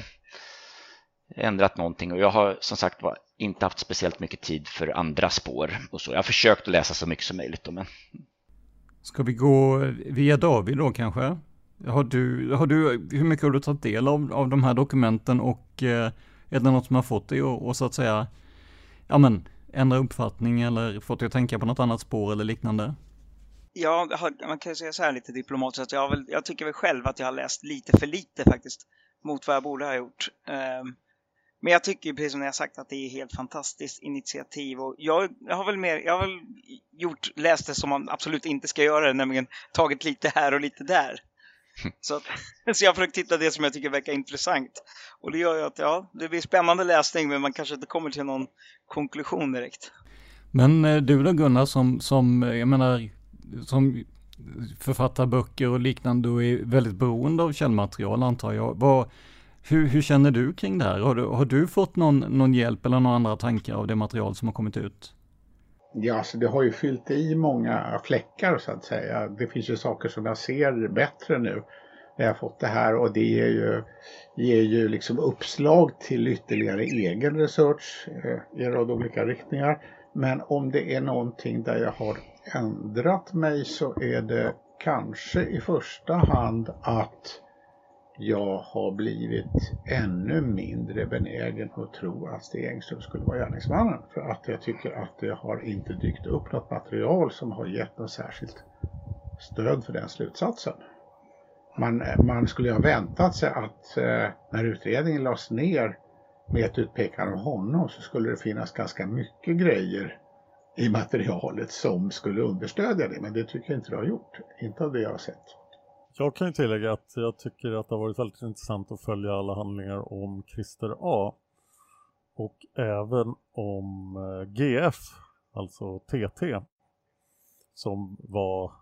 ändrat någonting och jag har som sagt var inte haft speciellt mycket tid för andra spår och så. Jag har försökt att läsa så mycket som möjligt. Då, men... Ska vi gå via David då kanske? Har du, har du, hur mycket har du tagit del av, av de här dokumenten och eh, är det något som har fått dig att så att säga, ja men, ändra uppfattning eller fått dig att tänka på något annat spår eller liknande? Ja, man kan säga så här lite diplomatiskt att jag, väl, jag tycker väl själv att jag har läst lite för lite faktiskt mot vad jag borde ha gjort. Ehm, men jag tycker precis som ni har sagt att det är helt fantastiskt initiativ och jag, jag har väl mer, jag har väl gjort, läst det som man absolut inte ska göra, nämligen tagit lite här och lite där. Så, att, så jag har försökt titta det som jag tycker verkar intressant. Och det gör ju att ja, det blir spännande läsning men man kanske inte kommer till någon konklusion direkt. Men eh, du då Gunnar som, som eh, jag menar, som författar böcker och liknande och är väldigt beroende av källmaterial antar jag. Vad, hur, hur känner du kring det här? Har du, har du fått någon, någon hjälp eller några andra tankar av det material som har kommit ut? Ja, alltså det har ju fyllt i många fläckar så att säga. Det finns ju saker som jag ser bättre nu när jag fått det här och det ger ju, ger ju liksom uppslag till ytterligare egen research eh, i en rad olika riktningar. Men om det är någonting där jag har ändrat mig så är det kanske i första hand att jag har blivit ännu mindre benägen att tro att Stig Engström skulle vara gärningsmannen. För att jag tycker att det har inte dykt upp något material som har gett något särskilt stöd för den slutsatsen. Man, man skulle ha väntat sig att eh, när utredningen lades ner med ett utpekande av honom så skulle det finnas ganska mycket grejer i materialet som skulle understödja det. Men det tycker jag inte det har gjort. Inte av det jag har sett. Jag kan ju tillägga att jag tycker att det har varit väldigt intressant att följa alla handlingar om Christer A. Och även om eh, GF, alltså TT. Som var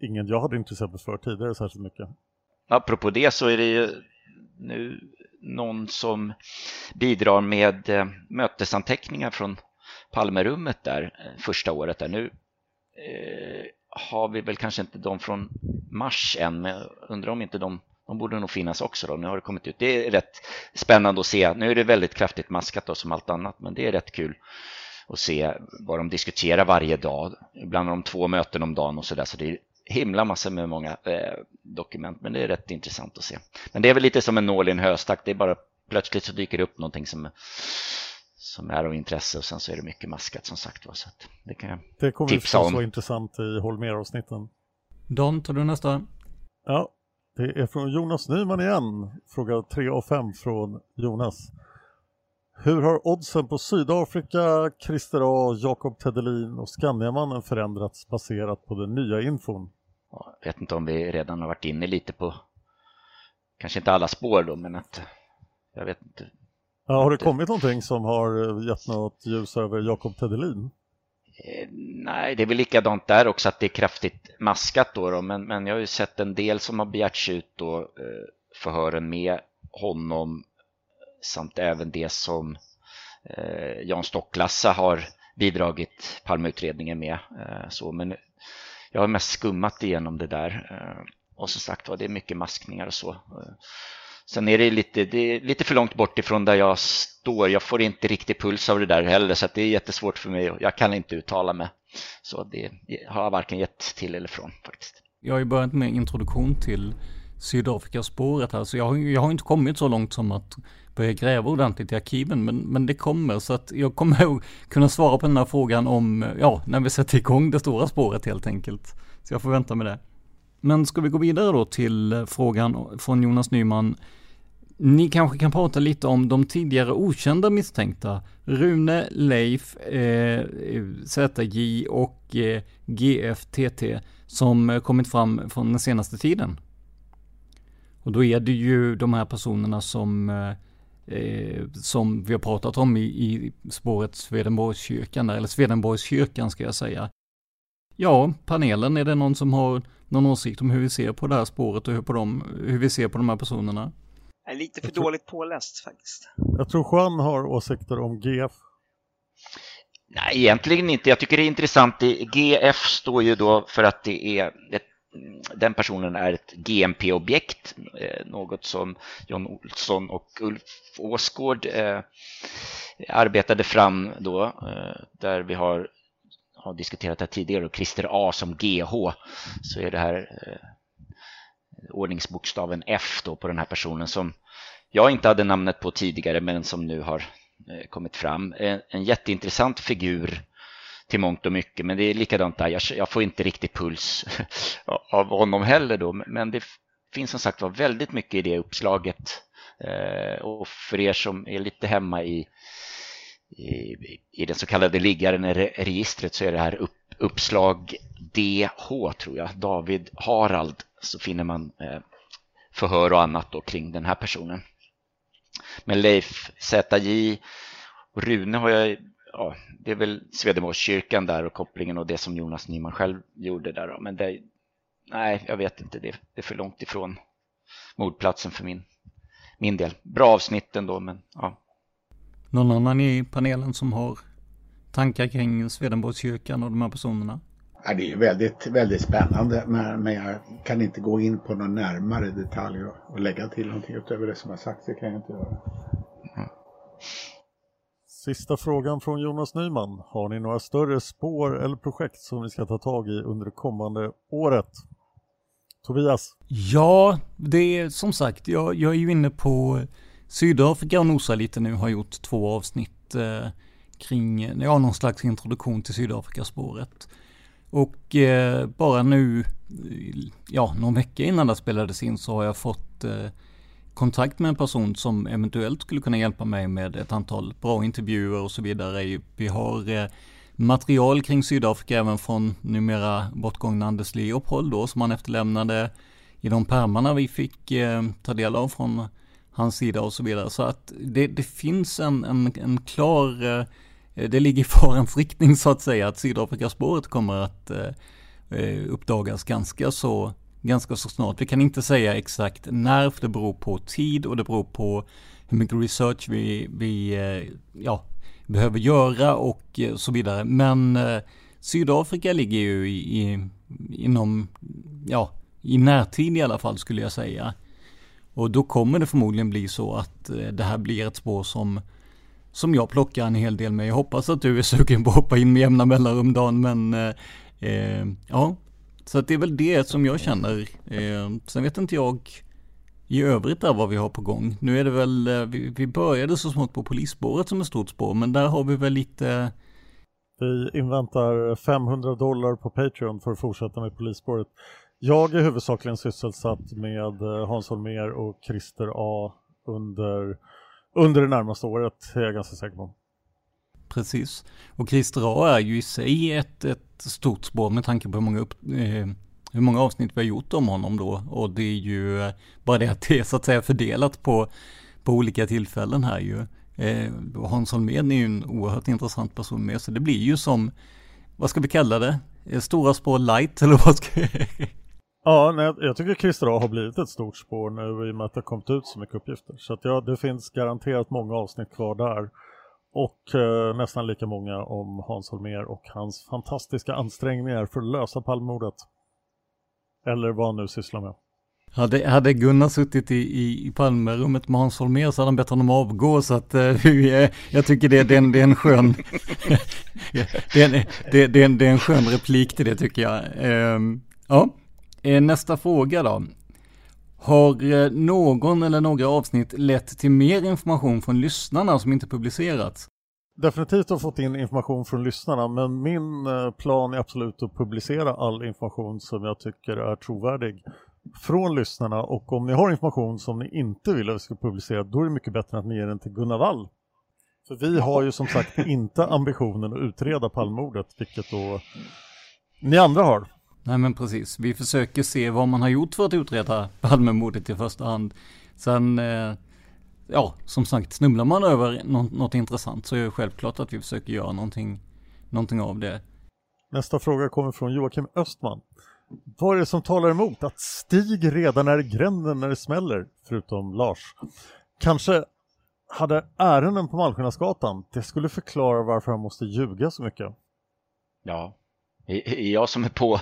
ingen jag hade intresserat mig för tidigare särskilt mycket. Apropå det så är det ju nu någon som bidrar med eh, mötesanteckningar från Palmerummet där eh, första året där. Nu har vi väl kanske inte de från mars än, men jag undrar om inte de de borde nog finnas också då. Nu har det kommit ut. Det är rätt spännande att se. Nu är det väldigt kraftigt maskat då som allt annat, men det är rätt kul att se vad de diskuterar varje dag. Ibland har de två möten om dagen och så där, så det är himla massor med många eh, dokument, men det är rätt intressant att se. Men det är väl lite som en nål i en höstack. Det är bara plötsligt så dyker det upp någonting som som är av intresse och sen så är det mycket maskat som sagt var. Så det kan jag Det kommer tipsa att vara intressant i Holmer-avsnitten. Don, tar du nästa? Ja, Det är från Jonas Nyman igen. Fråga 3 av 5 från Jonas. Hur har oddsen på Sydafrika, Christer A, Jakob Tedelin och Skandiamannen förändrats baserat på den nya infon? Jag vet inte om vi redan har varit inne lite på, kanske inte alla spår då, men att jag vet inte. Ja, har det kommit någonting som har gett något ljus över Jakob Tedelin? Eh, nej, det är väl likadant där också att det är kraftigt maskat då, då men, men jag har ju sett en del som har begärts ut då, eh, förhören med honom samt även det som eh, Jan Stocklassa har bidragit Palmeutredningen med. Eh, så, men jag har mest skummat igenom det där eh, och som sagt var det är mycket maskningar och så. Sen är det lite, det är lite för långt bort ifrån där jag står. Jag får inte riktig puls av det där heller så det är jättesvårt för mig. Jag kan inte uttala mig. Så det har jag varken gett till eller från faktiskt. Jag har ju börjat med introduktion till Sydafrikaspåret här, så jag har, jag har inte kommit så långt som att börja gräva ordentligt i arkiven, men, men det kommer, så att jag kommer att kunna svara på den här frågan om, ja, när vi sätter igång det stora spåret helt enkelt. Så jag får vänta med det. Men ska vi gå vidare då till frågan från Jonas Nyman. Ni kanske kan prata lite om de tidigare okända misstänkta. Rune, Leif, eh, ZJ och eh, GFTT som eh, kommit fram från den senaste tiden. Och då är det ju de här personerna som, eh, eh som vi har pratat om i, i spåret Swedenborgskyrkan, eller Swedenborgskyrkan ska jag säga. Ja, panelen, är det någon som har någon åsikt om hur vi ser på det här spåret och hur, på dem, hur vi ser på de här personerna? Är lite för tror, dåligt påläst faktiskt. Jag tror Juan har åsikter om GF. Nej, egentligen inte. Jag tycker det är intressant. GF står ju då för att det är ett den personen är ett GMP-objekt, eh, något som John Olsson och Ulf Åsgård eh, arbetade fram då, eh, där vi har, har diskuterat det tidigare, och Christer A som GH, så är det här ordningsbokstaven F då på den här personen som jag inte hade namnet på tidigare men som nu har eh, kommit fram. Eh, en, jätteintressant figur till mångt och mycket. Men det är likadant där, jag, får inte riktigt puls av honom heller då. Men det finns som sagt var väldigt mycket i det uppslaget. Eh, och för er som är lite hemma i, i, i den så kallade liggaren registret så är det här upp, uppslag DH tror jag, David Harald, så finner man eh, förhör och annat då kring den här personen. Men Leif ZJ och Rune har jag ja, det är väl Svedemorskyrkan där och kopplingen och det som Jonas Nyman själv gjorde där. Då. Men det, nej, jag vet inte, det, det är för långt ifrån mordplatsen för min, min del. Bra avsnitt ändå, men ja. Någon annan i panelen som har tankar kring Swedenborgskyrkan och de här personerna? Ja, det är väldigt, väldigt spännande men, men jag kan inte gå in på någon närmare detalj och, och lägga till någonting utöver det som har sagts. Det kan jag inte göra. Mm. Sista frågan från Jonas Nyman. Har ni några större spår eller projekt som ni ska ta tag i under det kommande året? Tobias? Ja, det är som sagt, jag, jag är ju inne på Sydafrika och nosar lite nu, har gjort två avsnitt eh, kring, ja, någon slags introduktion till Sydafrikaspåret. Och eh, bara nu, ja, någon vecka innan det spelades in så har jag fått eh, kontakt med en person som eventuellt skulle kunna hjälpa mig med ett antal bra intervjuer och så vidare. Vi har eh, material kring Sydafrika även från numera bortgångna Anders Leopold då som han efterlämnade i de pärmarna vi fick eh, ta del av från hans sida och så vidare. Så att det, det finns en, en, en klar, eh, Eh, det ligger i farans riktning så att säga att Sydafrikaspåret kommer att eh, eh, uppdagas ganska så ganska så snart. Vi kan inte säga exakt när, för det beror på tid och det beror på hur mycket research vi, vi ja, behöver göra och så vidare. Men Sydafrika ligger ju i, i, inom, ja, i närtid i alla fall skulle jag säga. Och då kommer det förmodligen bli så att det här blir ett spår som, som jag plockar en hel del med. Jag hoppas att du är sugen på att hoppa in med jämna mellanrum Dan, men eh, eh, ja, så att det är väl det som jag känner. Eh, sen vet inte jag i övrigt där vad vi har på gång. Nu är det väl, eh, vi, vi började så smått på polisspåret som ett stort spår, men där har vi väl lite... Vi inväntar 500 dollar på Patreon för att fortsätta med polisspåret. Jag är huvudsakligen sysselsatt med eh, Hans Holmér och Christer A under, under det närmaste året, är jag ganska säker på. Precis. Och Christer A är ju i sig ett, ett stort spår med tanke på hur många, upp, eh, hur många avsnitt vi har gjort om honom då. Och det är ju eh, bara det att det är så att säga fördelat på, på olika tillfällen här ju. Eh, Hans Holmén är ju en oerhört intressant person med, så det blir ju som, vad ska vi kalla det? Eh, stora spår light eller vad ska Ja, nej, jag tycker Christer A har blivit ett stort spår nu i och med att det har kommit ut så mycket uppgifter. Så att ja, det finns garanterat många avsnitt kvar där. Och eh, nästan lika många om Hans Holmér och hans fantastiska ansträngningar för att lösa Palmemordet. Eller vad han nu sysslar med. Hade, hade Gunnar suttit i, i, i Palmerummet med Hans Holmér så hade han bett honom avgå så att eh, eh, jag tycker det, det, är en, det är en skön det, är, det, det, är en, det är en skön replik till det tycker jag. Eh, ja, Eh, nästa fråga då. Har eh, någon eller några avsnitt lett till mer information från lyssnarna som inte publicerats? Definitivt har fått in information från lyssnarna men min eh, plan är absolut att publicera all information som jag tycker är trovärdig från lyssnarna och om ni har information som ni inte vill att vi ska publicera då är det mycket bättre att ni ger den till Gunnar Wall. För vi har ju som sagt inte ambitionen att utreda palmordet vilket då ni andra har. Nej men precis, vi försöker se vad man har gjort för att utreda Palmemordet i första hand. Sen, eh, ja som sagt, snubblar man över något, något intressant så är det självklart att vi försöker göra någonting, någonting av det. Nästa fråga kommer från Joakim Östman. Vad är det som talar emot att Stig redan är i gränden när det smäller, förutom Lars? Kanske hade ärenden på Malmskillnadsgatan, det skulle förklara varför han måste ljuga så mycket. Ja, är jag som är på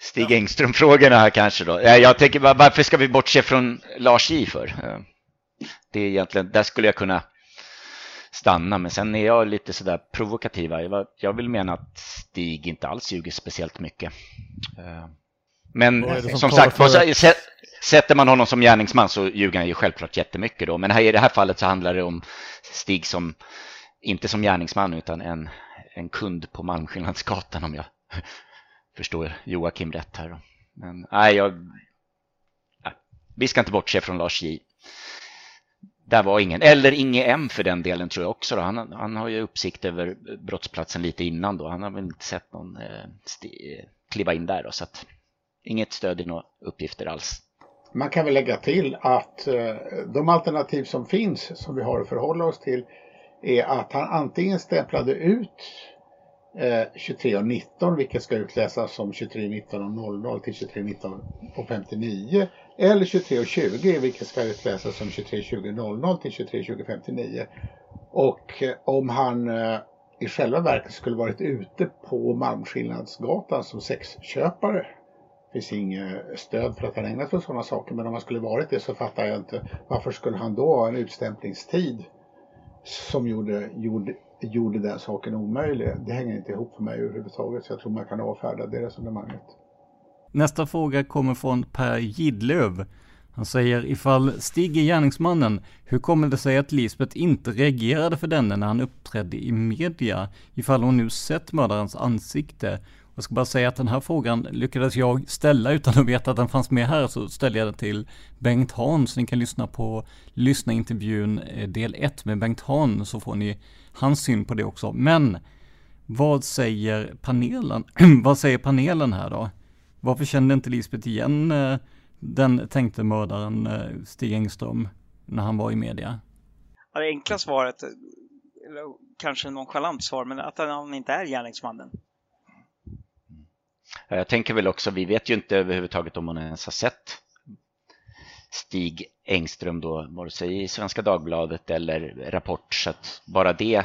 Stig ja. Engström-frågorna här kanske då. Jag tänker varför ska vi bortse från Lars J för? Det är egentligen, där skulle jag kunna stanna. Men sen är jag lite sådär provokativa. Jag vill mena att Stig inte alls ljuger speciellt mycket. Eh, men som, som sagt, för... sätter man honom som gärningsman så ljuger han ju självklart jättemycket då. Men här, i det här fallet så handlar det om Stig som, inte som gärningsman utan en, en kund på Malmskillnadsgatan om jag förstår Joakim rätt här. Men nej, jag, nej, vi ska inte bortse från Lars J där var ingen, eller Inge M för den delen tror jag också. Då. Han, han har ju uppsikt över brottsplatsen lite innan då. Han har väl inte sett någon eh, eh kliva in där då. Så att, inget stöd i några uppgifter alls. Man kan väl lägga till att eh, de alternativ som finns som vi har att förhålla oss till är att han antingen stämplade ut eh, 23.19 vilket ska utläsas som 23.19.00 till 23.19 59 eller 23.20 vilket ska utläsas som 23.20.00 till 23.20.59. Och eh, om han eh, i själva verket skulle varit ute på Malmskillnadsgatan som sexköpare det finns inget stöd för att han ägnat sig åt sådana saker. Men om han skulle varit det så fattar jag inte varför skulle han då ha en utstämplingstid som gjorde, gjorde, gjorde den saken omöjlig. Det hänger inte ihop för mig överhuvudtaget så jag tror man kan avfärda det resonemanget. Nästa fråga kommer från Per Gidlöv. Han säger ifall Stig är gärningsmannen, hur kommer det sig att Lisbeth inte reagerade för denne när han uppträdde i media? Ifall hon nu sett mördarens ansikte? Jag ska bara säga att den här frågan lyckades jag ställa utan att veta att den fanns med här, så ställde jag den till Bengt Hahn, så ni kan lyssna på lyssna intervjun eh, del 1 med Bengt Hahn, så får ni hans syn på det också. Men vad säger panelen? vad säger panelen här då? Varför kände inte Lisbeth igen eh, den tänkte mördaren eh, Stig Engström när han var i media? Ja, det enkla svaret, eller kanske nonchalant svar, men att han inte är gärningsmannen. Eh, jag tänker väl också, vi vet ju inte överhuvudtaget om hon ens har sett Stig Engström då, vare sig i Svenska Dagbladet eller Rapport, så att bara det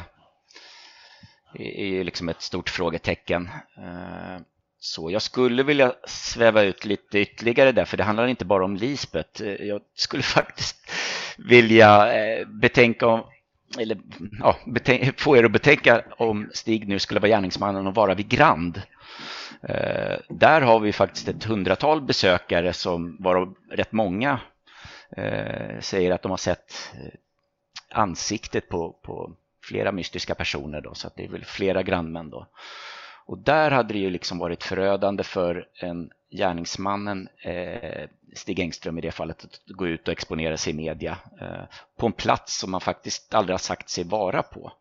är ju liksom ett stort frågetecken. Eh, så jag skulle vilja sväva ut lite ytterligare där, för det handlar inte bara om Lisbeth. Eh, jag skulle faktiskt vilja betänka om, eller ja, få er att betänka om Stig nu skulle vara gärningsmannen och vara vid Grand. Eh, där har vi faktiskt ett hundratal besökare som, varav rätt många eh, säger att de har sett eh, ansiktet på, på flera mystiska personer då, så att det är väl flera grannmän då. Och där hade det ju liksom varit förödande för en gärningsmannen eh, Stig Engström i det fallet att gå ut och exponera sig i media eh, på en plats som man faktiskt aldrig har sagt sig vara på.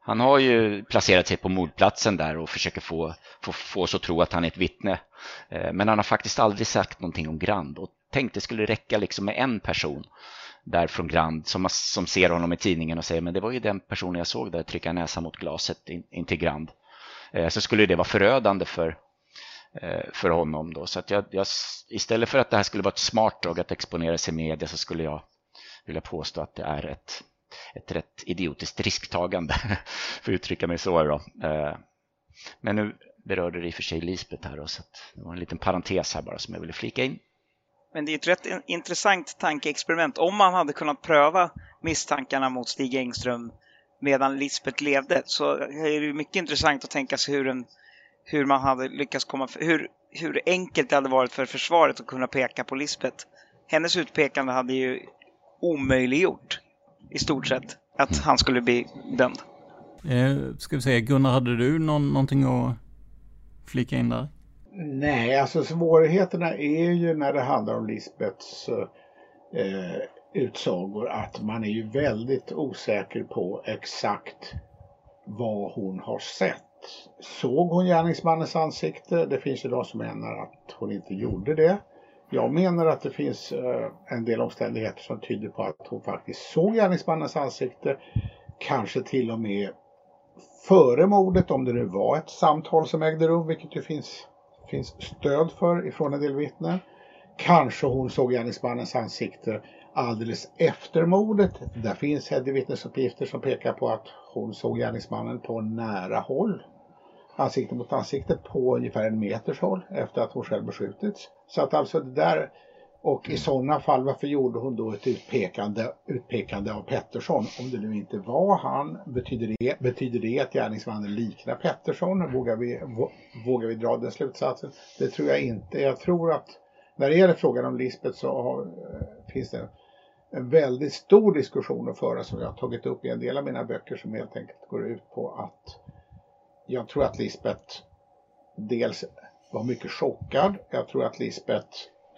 Han har ju placerat sig på mordplatsen där och försöker få, få, få oss att tro att han är ett vittne. Eh, men han har faktiskt aldrig sagt någonting om Grand och tänkte det skulle räcka liksom med en person där från Grand som, som ser honom i tidningen och säger men det var ju den personen jag såg där trycka näsan mot glaset in, in till Grand. Eh, så skulle det vara förödande för, Eh, för honom då. Så att jag, jag, istället för att det här skulle vara ett smart drag att exponera sig i media så skulle jag vilja påstå att det är ett, ett rätt idiotiskt risktagande, för att uttrycka mig så. Då. Eh, men nu berörde det i och för sig Lisbeth här då, så det var en liten parentes här bara som jag ville flika in. Men det är ett rätt intressant tankeexperiment. Om man hade kunnat pröva misstankarna mot Stig Engström medan Lisbeth levde så är det mycket intressant att tänka sig hur, en, hur man hade lyckats komma... Hur, hur enkelt det hade varit för försvaret att kunna peka på Lisbeth. Hennes utpekande hade ju omöjliggjort i stort sett att han skulle bli dömd. Eh, ska vi säga, Gunnar, hade du någon, någonting att flika in där? Nej, alltså svårigheterna är ju när det handlar om Lisbeths eh, utsagor att man är ju väldigt osäker på exakt vad hon har sett. Såg hon gärningsmannens ansikte? Det finns ju de som menar att hon inte gjorde det. Jag menar att det finns eh, en del omständigheter som tyder på att hon faktiskt såg gärningsmannens ansikte. Kanske till och med före mordet, om det nu var ett samtal som ägde rum, vilket det finns, finns stöd för ifrån en del vittnen. Kanske hon såg gärningsmannens ansikte alldeles efter mordet. Där finns vittnesuppgifter som pekar på att hon såg gärningsmannen på nära håll. Ansikte mot ansikte på ungefär en meters håll efter att hon själv beskjutits. Så att alltså det där och i sådana fall, varför gjorde hon då ett utpekande, utpekande av Pettersson? Om det nu inte var han, betyder det, betyder det att gärningsmannen liknar Pettersson? Vågar vi, vågar vi dra den slutsatsen? Det tror jag inte. Jag tror att när det gäller frågan om Lisbeth så har, eh, finns det en väldigt stor diskussion att föra som jag har tagit upp i en del av mina böcker som helt enkelt går ut på att jag tror att Lisbeth dels var mycket chockad. Jag tror att Lisbeth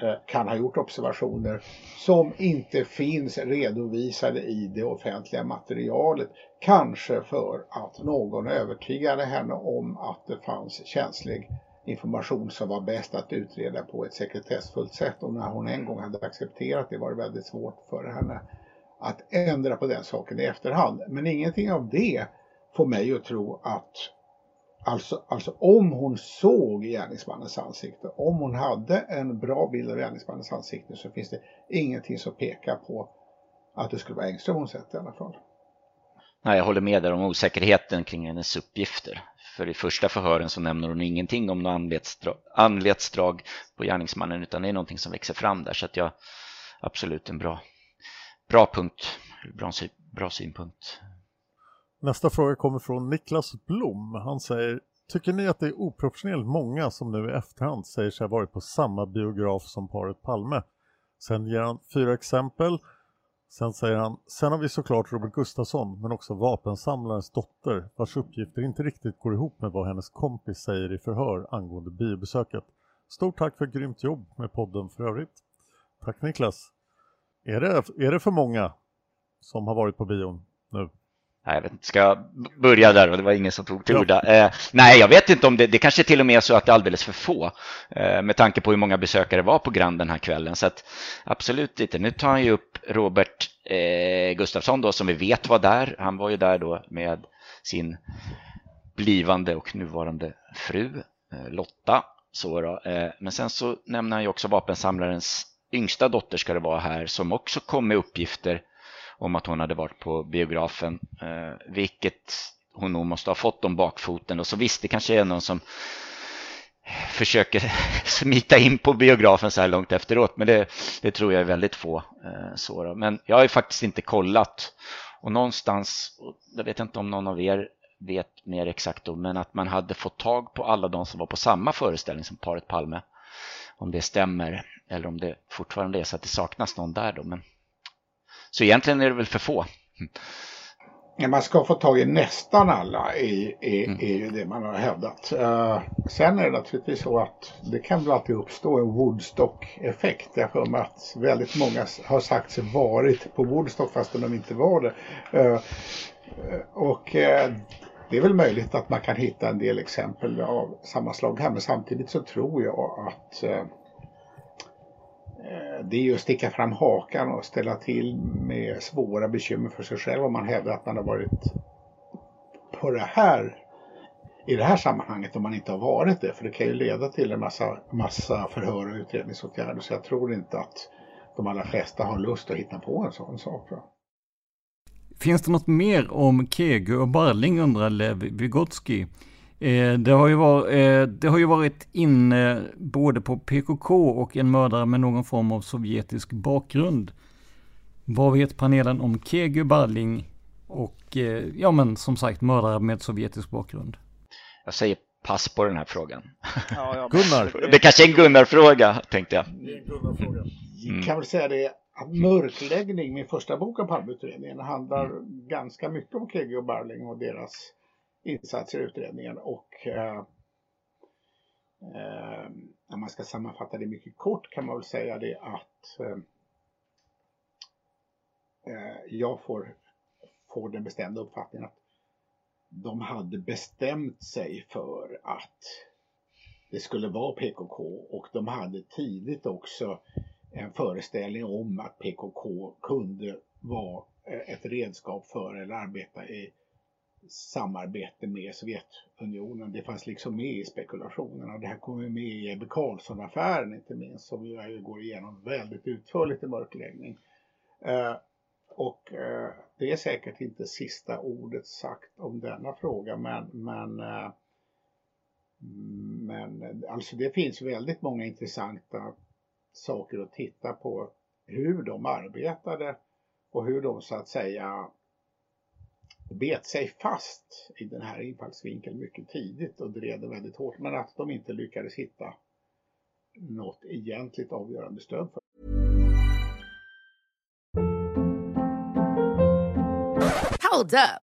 eh, kan ha gjort observationer som inte finns redovisade i det offentliga materialet. Kanske för att någon övertygade henne om att det fanns känslig information som var bäst att utreda på ett sekretessfullt sätt. Och när hon en gång hade accepterat det var det väldigt svårt för henne att ändra på den saken i efterhand. Men ingenting av det får mig att tro att Alltså, alltså om hon såg gärningsmannens ansikte, om hon hade en bra bild av gärningsmannens ansikte så finns det ingenting som pekar på att det skulle vara Engström hon sett i alla fall. Nej, jag håller med där om osäkerheten kring hennes uppgifter. För i första förhören så nämner hon ingenting om något anletsdrag, anletsdrag på gärningsmannen utan det är någonting som växer fram där. Så att jag absolut en bra, bra punkt, bra, bra synpunkt. Nästa fråga kommer från Niklas Blom. Han säger Tycker ni att det är oproportionerligt många som nu i efterhand säger sig ha varit på samma biograf som paret Palme? Sen ger han fyra exempel Sen säger han, sen har vi såklart Robert Gustafsson men också vapensamlarens dotter vars uppgifter inte riktigt går ihop med vad hennes kompis säger i förhör angående biobesöket. Stort tack för ett grymt jobb med podden för övrigt. Tack Niklas. Är det, är det för många som har varit på bion nu? Nej, jag vet inte, ska jag börja där det var ingen som tog till orda. Eh, nej, jag vet inte om det, det kanske till och med är så att det är alldeles för få eh, med tanke på hur många besökare var på Grand den här kvällen. Så att, absolut inte. Nu tar han ju upp Robert eh, Gustafsson då som vi vet var där. Han var ju där då med sin blivande och nuvarande fru eh, Lotta. Så då. Eh, men sen så nämner han ju också vapensamlarens yngsta dotter ska det vara här som också kom med uppgifter om att hon hade varit på biografen, eh, vilket hon nog måste ha fått om bakfoten. Och så visst, det kanske är någon som försöker smita in på biografen så här långt efteråt, men det, det tror jag är väldigt få. Eh, så då. Men jag har ju faktiskt inte kollat och någonstans, jag vet inte om någon av er vet mer exakt då, men att man hade fått tag på alla de som var på samma föreställning som paret Palme. Om det stämmer eller om det fortfarande är så att det saknas någon där då. Men så egentligen är det väl för få. man ska få tag i nästan alla i, i, mm. i det man har hävdat. Uh, sen är det naturligtvis så att det kan väl alltid uppstå en Woodstock-effekt. Jag mig att väldigt många har sagt sig varit på Woodstock fastän de inte var det. Uh, och uh, det är väl möjligt att man kan hitta en del exempel av samma slag här men samtidigt så tror jag att Eh, det är ju att sticka fram hakan och ställa till med svåra bekymmer för sig själv om man hävdar att man har varit på det här i det här sammanhanget om man inte har varit det. För det kan ju leda till en massa, massa förhör och utredningsåtgärder. Så jag tror inte att de allra flesta har lust att hitta på en sån sak. Finns det något mer om Kegu och Barling undrar Lev Vygotsky. Eh, det, har ju varit, eh, det har ju varit inne både på PKK och en mördare med någon form av sovjetisk bakgrund. Vad vet panelen om Kegu Barling och eh, ja men som sagt mördare med sovjetisk bakgrund? Jag säger pass på den här frågan. Ja, Gunnar. Det kanske är en Gunnar-fråga tänkte jag. Mm. kan väl säga det att Mörkläggning, min första bok om Palmeutredningen, handlar mm. ganska mycket om och Barling och deras insatser i utredningen och när eh, om man ska sammanfatta det mycket kort kan man väl säga det att eh, eh, jag får, får den bestämda uppfattningen att de hade bestämt sig för att det skulle vara PKK och de hade tidigt också en föreställning om att PKK kunde vara eh, ett redskap för eller arbeta i samarbete med Sovjetunionen. Det fanns liksom med i spekulationerna. Det här kommer med i Ebbe Carlsson-affären inte minst som vi går igenom väldigt utförligt i mörkläggning. Eh, och eh, det är säkert inte sista ordet sagt om denna fråga men, men, eh, men alltså det finns väldigt många intressanta saker att titta på hur de arbetade och hur de så att säga bet sig fast i den här infallsvinkeln mycket tidigt och drev det väldigt hårt men att de inte lyckades hitta något egentligt avgörande stöd för. Hold up.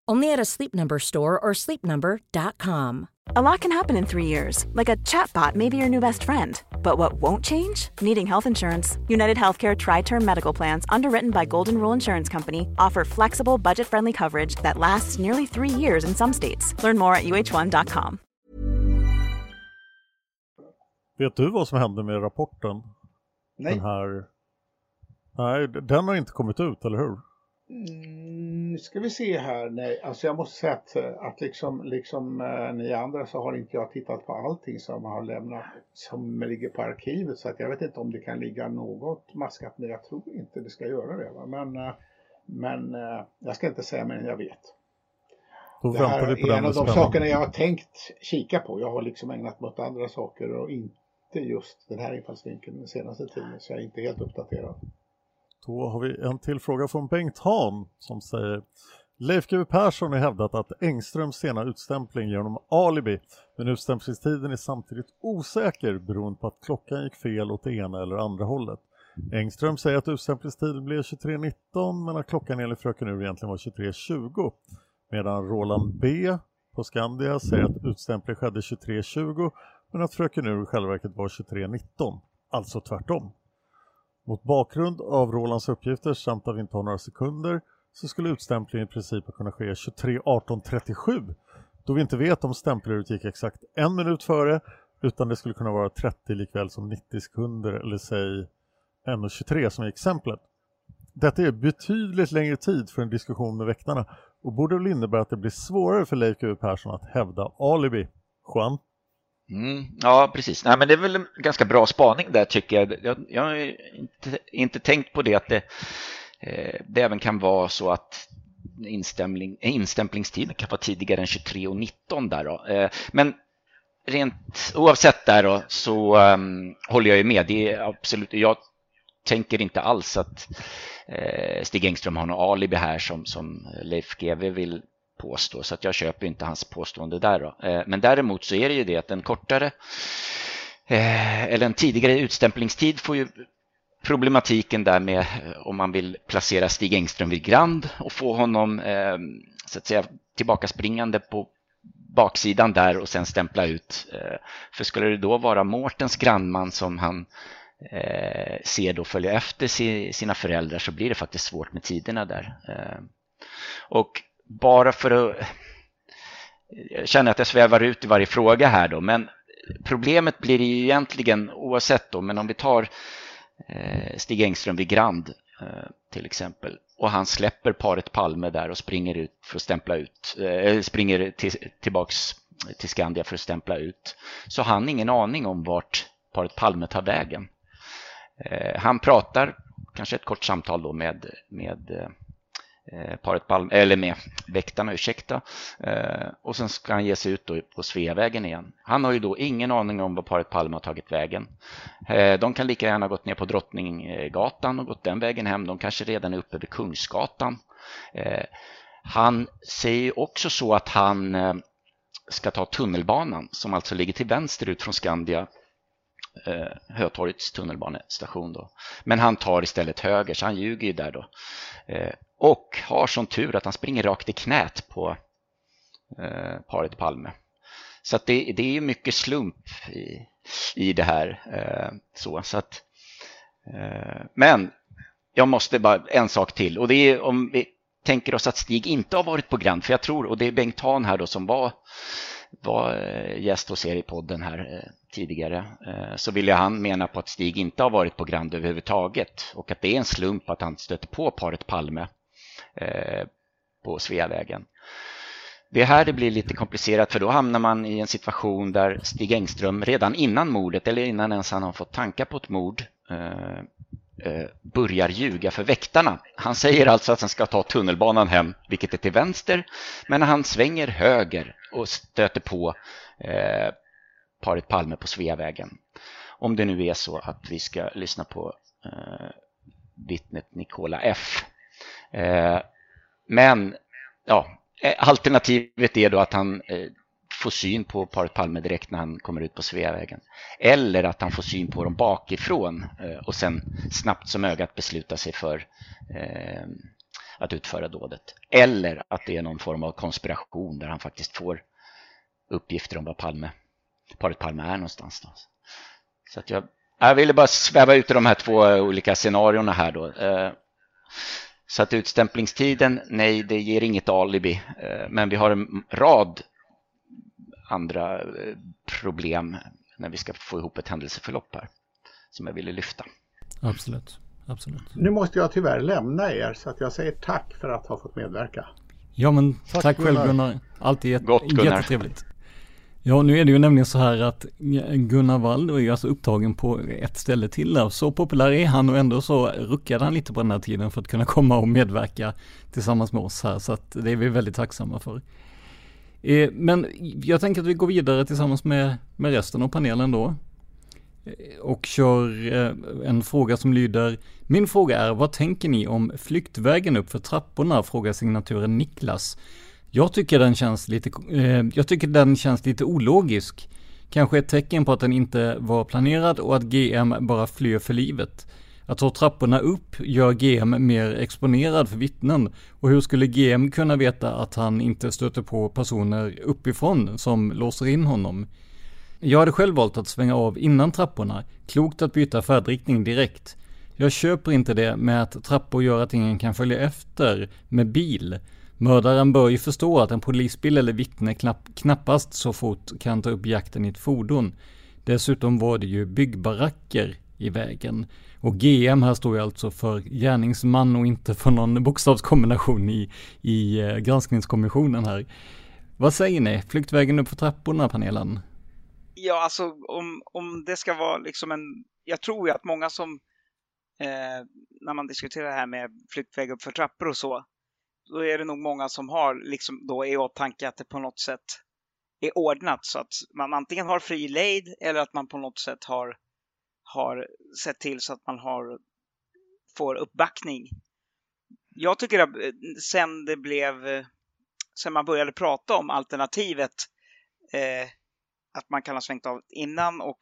Only at a Sleep Number store or sleepnumber.com. A lot can happen in 3 years. Like a chatbot may be your new best friend. But what won't change? Needing health insurance. United Healthcare tri-term medical plans underwritten by Golden Rule Insurance Company offer flexible, budget-friendly coverage that lasts nearly 3 years in some states. Learn more at uh1.com. Vet du vad som hände med rapporten? Nej. Den här... Nej, den har inte kommit ut, eller hur? Mm, ska vi se här, nej, alltså jag måste säga att, att liksom, liksom eh, ni andra så har inte jag tittat på allting som har lämnat, som ligger på arkivet så att jag vet inte om det kan ligga något maskat men jag tror inte det ska göra det. Va? Men, eh, men eh, jag ska inte säga mer än jag vet. Det här är en av de sakerna jag har tänkt kika på. Jag har liksom ägnat mig åt andra saker och inte just den här infallsvinkeln den senaste tiden så jag är inte helt uppdaterad. Då har vi en till fråga från Bengt Hahn som säger Leif GW Persson har hävdat att Engströms sena utstämpling genom alibi men utstämplingstiden är samtidigt osäker beroende på att klockan gick fel åt det ena eller andra hållet. Engström säger att utstämplingstiden blev 23.19 men att klockan enligt Fröken Ur egentligen var 23.20 medan Roland B på Skandia säger att utstämpling skedde 23.20 men att Fröken Ur i själva verket var 23.19, alltså tvärtom. Mot bakgrund av Rolands uppgifter samt att vi inte har några sekunder så skulle utstämplingen i princip kunna ske 23.18.37 då vi inte vet om stämpeljuret gick exakt en minut före utan det skulle kunna vara 30 likväl som 90 sekunder eller säg 1.23 som i exemplet. Detta är betydligt längre tid för en diskussion med väktarna och borde väl innebära att det blir svårare för Leif GW Persson att hävda alibi. Juan? Mm, ja, precis. Nej, men det är väl en ganska bra spaning där tycker jag. Jag, jag har inte, inte tänkt på det att det, eh, det även kan vara så att instämpling, eh, instämplingstiden kan vara tidigare än 23.19 där då. Eh, men rent oavsett där då så um, håller jag ju med. Det är absolut, jag tänker inte alls att eh, Stig Engström har något alibi här som, som Leif GW vill påstå, så att jag köper inte hans påstående där. Då. Eh, men däremot så är det ju det att en kortare eh, eller en tidigare utstämplingstid får ju problematiken där med eh, om man vill placera Stig Engström vid Grand och få honom eh, så att säga tillbaka springande på baksidan där och sen stämpla ut. Eh, för skulle det då vara Mårtens grannman som han eh, ser då följa efter sina föräldrar så blir det faktiskt svårt med tiderna där. Eh, och bara för att... Jag känner att jag svävar ut i varje fråga här då, men problemet blir ju egentligen oavsett då, men om vi tar eh, Stig Engström vid Grand eh, till exempel och han släpper paret Palme där och springer ut för att stämpla ut, eh, springer till, tillbaks till Skandia för att stämpla ut, så har han ingen aning om vart paret Palme tar vägen. Han pratar, kanske ett kort samtal då med, med Eh, paret Palm, eller med väktarna, ursäkta. Eh, och sen ska han ge sig ut då på Sveavägen igen. Han har ju då ingen aning om var paret Palme har tagit vägen. Eh, de kan lika gärna ha gått ner på Drottninggatan och gått den vägen hem. De kanske redan är uppe vid Kungsgatan. Eh, han säger också så att han eh, ska ta tunnelbanan som alltså ligger till vänster ut från Skandia Eh, Hötorgets tunnelbanestation. Då. Men han tar istället höger, så han ljuger ju där då. Eh, och har sån tur att han springer rakt i knät på eh, paret Palme. Så att det, det är mycket slump i, i det här. Eh, så, så att, eh, men jag måste bara en sak till och det är om vi tänker oss att Stig inte har varit på Grand, för jag tror, och det är Bengt Hahn här då som var, var eh, gäst hos er i podden här eh, tidigare, eh, så vill jag han mena på att Stig inte har varit på Grand överhuvudtaget och att det är en slump att han stöter på paret Palme på Sveavägen. Det är här det blir lite komplicerat för då hamnar man i en situation där Stig Engström redan innan mordet eller innan ens han har fått tankar på ett mord börjar ljuga för väktarna. Han säger alltså att han ska ta tunnelbanan hem, vilket är till vänster, men han svänger höger och stöter på eh, paret Palme på Sveavägen. Om det nu är så att vi ska lyssna på eh, vittnet Nikola F Eh, men ja, eh, alternativet är då att han eh, får syn på paret Palme direkt när han kommer ut på Sveavägen. Eller att han får syn på dem bakifrån eh, och sen snabbt som ögat beslutar sig för eh, att utföra dådet. Eller att det är någon form av konspiration där han faktiskt får uppgifter om var Palme, paret Palme är någonstans. Då. Så att jag, jag ville bara sväva ut i de här två olika scenarierna här då. Eh, så att utstämplingstiden, nej, det ger inget alibi. Men vi har en rad andra eh, problem när vi ska få ihop ett händelseförlopp här som jag ville lyfta. Absolut. Absolut. Nu måste jag tyvärr lämna er så att jag säger tack för att ha fått medverka. Ja men tack, tack själv Gunnar. Alltid Gott, Gunnar. jättetrevligt. Ja, nu är det ju nämligen så här att Gunnar Wall är ju alltså upptagen på ett ställe till där. Så populär är han och ändå så ruckade han lite på den här tiden för att kunna komma och medverka tillsammans med oss här. Så att det är vi väldigt tacksamma för. Eh, men jag tänker att vi går vidare tillsammans med, med resten av panelen då. Eh, och kör eh, en fråga som lyder Min fråga är, vad tänker ni om flyktvägen upp för trapporna? Frågar signaturen Niklas. Jag tycker den känns lite, jag tycker den känns lite ologisk. Kanske ett tecken på att den inte var planerad och att GM bara flyr för livet. Att ta trapporna upp gör GM mer exponerad för vittnen. Och hur skulle GM kunna veta att han inte stöter på personer uppifrån som låser in honom? Jag hade själv valt att svänga av innan trapporna. Klokt att byta färdriktning direkt. Jag köper inte det med att trappor gör att ingen kan följa efter med bil. Mördaren bör ju förstå att en polisbil eller vittne knapp, knappast så fort kan ta upp jakten i ett fordon. Dessutom var det ju byggbaracker i vägen. Och GM här står ju alltså för gärningsman och inte för någon bokstavskombination i, i eh, granskningskommissionen här. Vad säger ni? Flyktvägen upp för trapporna, panelen? Ja, alltså om, om det ska vara liksom en... Jag tror ju att många som, eh, när man diskuterar det här med flyktväg upp för trappor och så, då är det nog många som har liksom då i åtanke att det på något sätt är ordnat så att man antingen har fri lejd eller att man på något sätt har, har sett till så att man har, får uppbackning. Jag tycker att eh, sen det blev, eh, sen man började prata om alternativet eh, att man kan ha svängt av innan och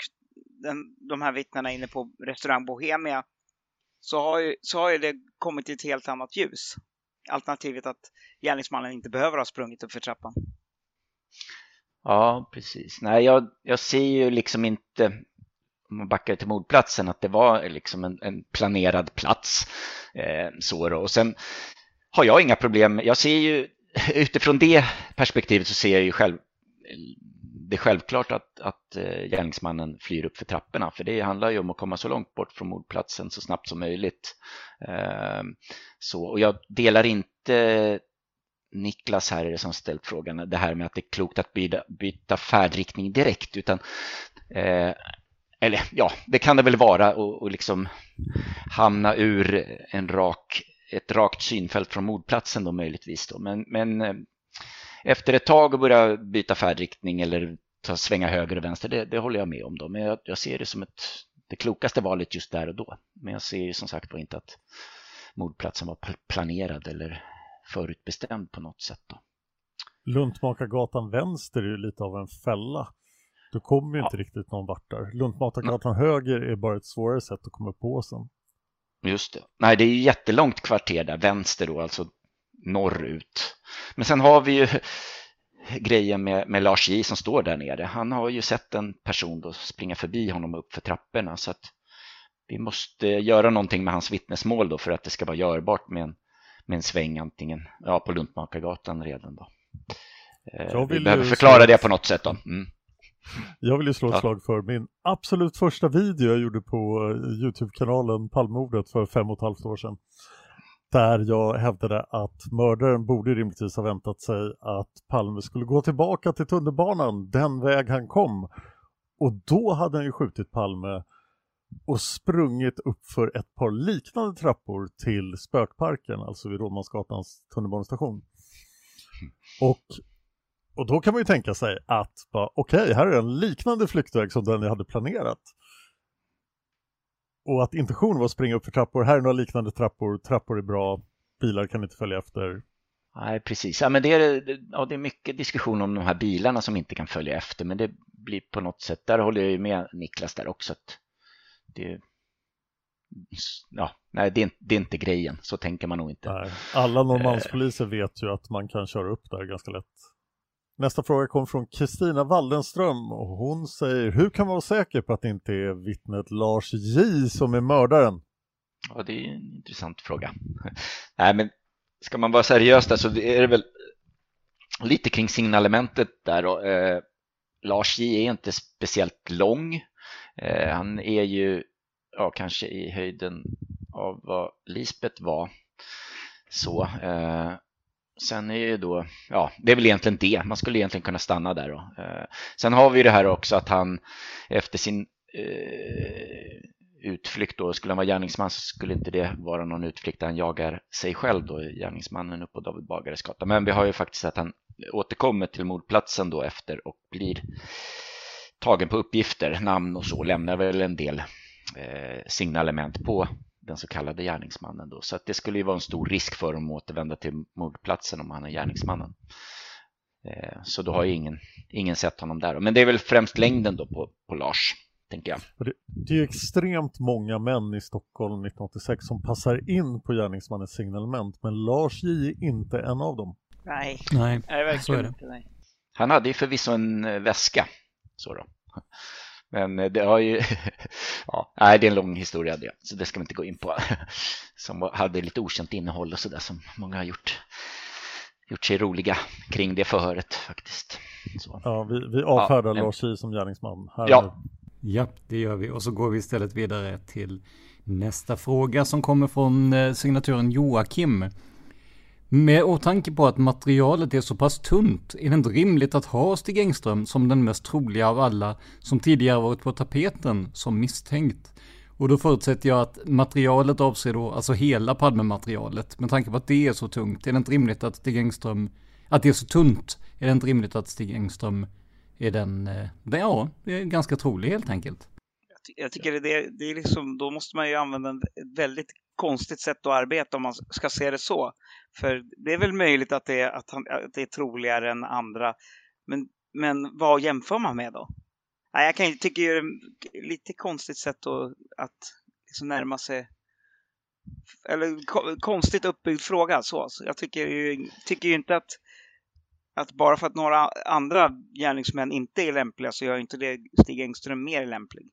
den, de här vittnena inne på restaurang Bohemia så har, ju, så har ju det kommit i ett helt annat ljus. Alternativet att gärningsmannen inte behöver ha sprungit upp för trappan. Ja, precis. Nej, jag, jag ser ju liksom inte, om man backar till mordplatsen, att det var liksom en, en planerad plats. Eh, så då. Och sen har jag inga problem. Jag ser ju utifrån det perspektivet så ser jag ju själv det är självklart att, att eh, gärningsmannen flyr upp för trapporna för det handlar ju om att komma så långt bort från mordplatsen så snabbt som möjligt. Eh, så, och jag delar inte Niklas här är det som ställt frågan, det här med att det är klokt att byta, byta färdriktning direkt utan eh, eller ja, det kan det väl vara och, och liksom hamna ur en rak, ett rakt synfält från mordplatsen då möjligtvis då. Men, men eh, efter ett tag att börja byta färdriktning eller ta, svänga höger och vänster, det, det håller jag med om då. Men jag, jag, ser det som ett, det klokaste valet just där och då. Men jag ser ju som sagt inte att mordplatsen var planerad eller förutbestämd på något sätt. Då. Luntmakargatan vänster är ju lite av en fälla. Du kommer ju ja. inte riktigt någon vart där. Luntmakargatan mm. höger är bara ett svårare sätt att komma på sen. Just det. Nej, det är ju jättelångt kvarter där, vänster då, alltså norrut. Men sen har vi ju grejen med, med Lars J som står där nere. Han har ju sett en person då springa förbi honom upp för trapporna så att vi måste göra någonting med hans vittnesmål då för att det ska vara görbart med en, med en sväng antingen ja, på Luntmakargatan redan då. Eh, vi behöver förklara det på något sätt då. Mm. Jag vill ju slå ett ja. slag för min absolut första video jag gjorde på eh, Youtube-kanalen Palmordet för fem och ett halvt år sedan. Där jag hävdade att mördaren borde rimligtvis ha väntat sig att Palme skulle gå tillbaka till tunnelbanan den väg han kom. Och då hade han ju skjutit Palme och sprungit upp för ett par liknande trappor till Spökparken, alltså vid Rådmansgatans tunnelbanestation. Och, och då kan man ju tänka sig att okej, okay, här är en liknande flyktväg som den jag hade planerat. Och att intentionen var att springa upp för trappor, här är några liknande trappor, trappor är bra, bilar kan inte följa efter. Nej, precis. Ja, men det, är, ja, det är mycket diskussion om de här bilarna som inte kan följa efter, men det blir på något sätt, där håller jag ju med Niklas där också. Att det, ja, nej, det är, det är inte grejen, så tänker man nog inte. Nej. Alla Norrmalmspoliser eh. vet ju att man kan köra upp där ganska lätt. Nästa fråga kom från Kristina Waldenström och hon säger Hur kan man vara säker på att det inte är vittnet Lars J som är mördaren? Ja, det är en intressant fråga. Nej, men ska man vara seriös där så är det väl lite kring signalementet där då. Eh, Lars J är inte speciellt lång. Eh, han är ju ja, kanske i höjden av vad Lisbeth var. Så, eh, sen är ju då, ja, det är väl egentligen det. Man skulle egentligen kunna stanna där då. Eh, sen har vi det här också att han efter sin eh, utflykt då, skulle han vara gärningsman så skulle inte det vara någon utflykt där han jagar sig själv då, gärningsmannen upp på David Bagares gata. Men vi har ju faktiskt att han återkommer till mordplatsen då efter och blir tagen på uppgifter, namn och så, lämnar väl en del eh, signalement på den så kallade gärningsmannen. Då. Så att det skulle ju vara en stor risk för honom att återvända till mordplatsen om han är gärningsmannen. Eh, så då har ju ingen, ingen sett honom där. Men det är väl främst längden då på, på Lars, tänker jag. Det, det är extremt många män i Stockholm 1986 som passar in på gärningsmannens signalement, men Lars J är inte en av dem. Nej, nej, nej så är det. Inte, nej. Han hade ju förvisso en eh, väska, så då. Men det har ju, ja, nej, det är en lång historia det, så det ska vi inte gå in på. Som hade lite okänt innehåll och sådär som många har gjort, gjort sig roliga kring det förhöret faktiskt. Så. Ja, vi, vi avfärdar ja, Lars J som gärningsman. Här ja. ja, det gör vi. Och så går vi istället vidare till nästa fråga som kommer från eh, signaturen Joakim. Med åtanke på att materialet är så pass tunt är det inte rimligt att ha Stig Engström som den mest troliga av alla som tidigare varit på tapeten som misstänkt. Och då förutsätter jag att materialet avser då alltså hela Palmematerialet, Med tanke på att det är så tungt är det inte rimligt att Stig Engström, att det är så tunt, är det inte rimligt att Stig Engström är den, den ja, det är ganska trolig helt enkelt. Jag tycker det, det är liksom, då måste man ju använda en väldigt konstigt sätt att arbeta om man ska se det så. För det är väl möjligt att det är, att han, att det är troligare än andra. Men, men vad jämför man med då? Nej, jag kan, tycker det är ett lite konstigt sätt att, att liksom närma sig eller konstigt uppbyggd fråga. Så. så jag tycker ju, tycker ju inte att, att bara för att några andra gärningsmän inte är lämpliga så gör inte det Stig Engström mer lämplig.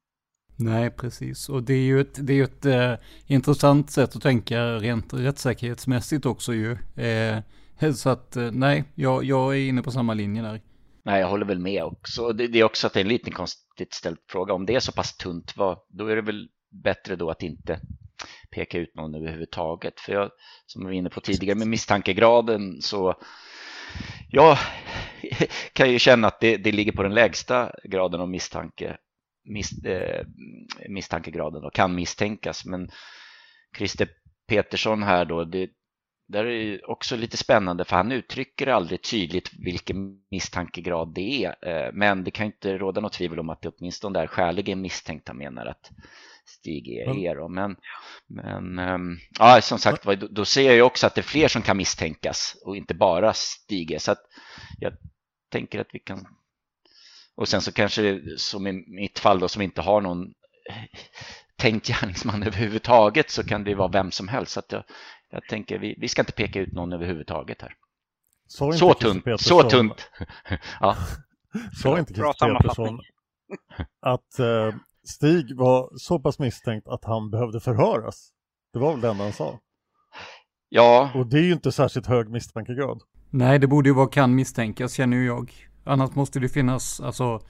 Nej, precis. Och det är ju ett, det är ett eh, intressant sätt att tänka rent rättssäkerhetsmässigt också ju. Eh, så att eh, nej, jag, jag är inne på samma linje där. Nej, jag håller väl med också. Det, det är också att det är en liten konstigt ställd fråga. Om det är så pass tunt, vad, då är det väl bättre då att inte peka ut någon överhuvudtaget. För jag, som vi var inne på tidigare med misstankegraden så jag kan ju känna att det, det ligger på den lägsta graden av misstanke mis, eh, misstankegraden och kan misstänkas. Men Christer Petersson här då, det, där är också lite spännande för han uttrycker aldrig tydligt vilken misstankegrad det är. Eh, men det kan inte råda något tvivel om att det åtminstone är skäligen misstänkta menar att Stig är då. Men, men ehm, ja, som sagt då ser jag ju också att det är fler som kan misstänkas och inte bara Stig. Så att jag tänker att vi kan och sen så kanske som i mitt fall då som inte har någon tänkt gärningsman överhuvudtaget så kan det vara vem som helst. Så jag, jag tänker vi, vi ska inte peka ut någon överhuvudtaget här. Så, så tunt. Så tunt. ja. Sa inte Christer Petersson att eh, Stig var så pass misstänkt att han behövde förhöras? Det var väl det enda han sa? Ja. Och det är ju inte särskilt hög misstankegrad. Nej, det borde ju vara kan misstänkas känner ju jag. Annars måste det finnas, alltså,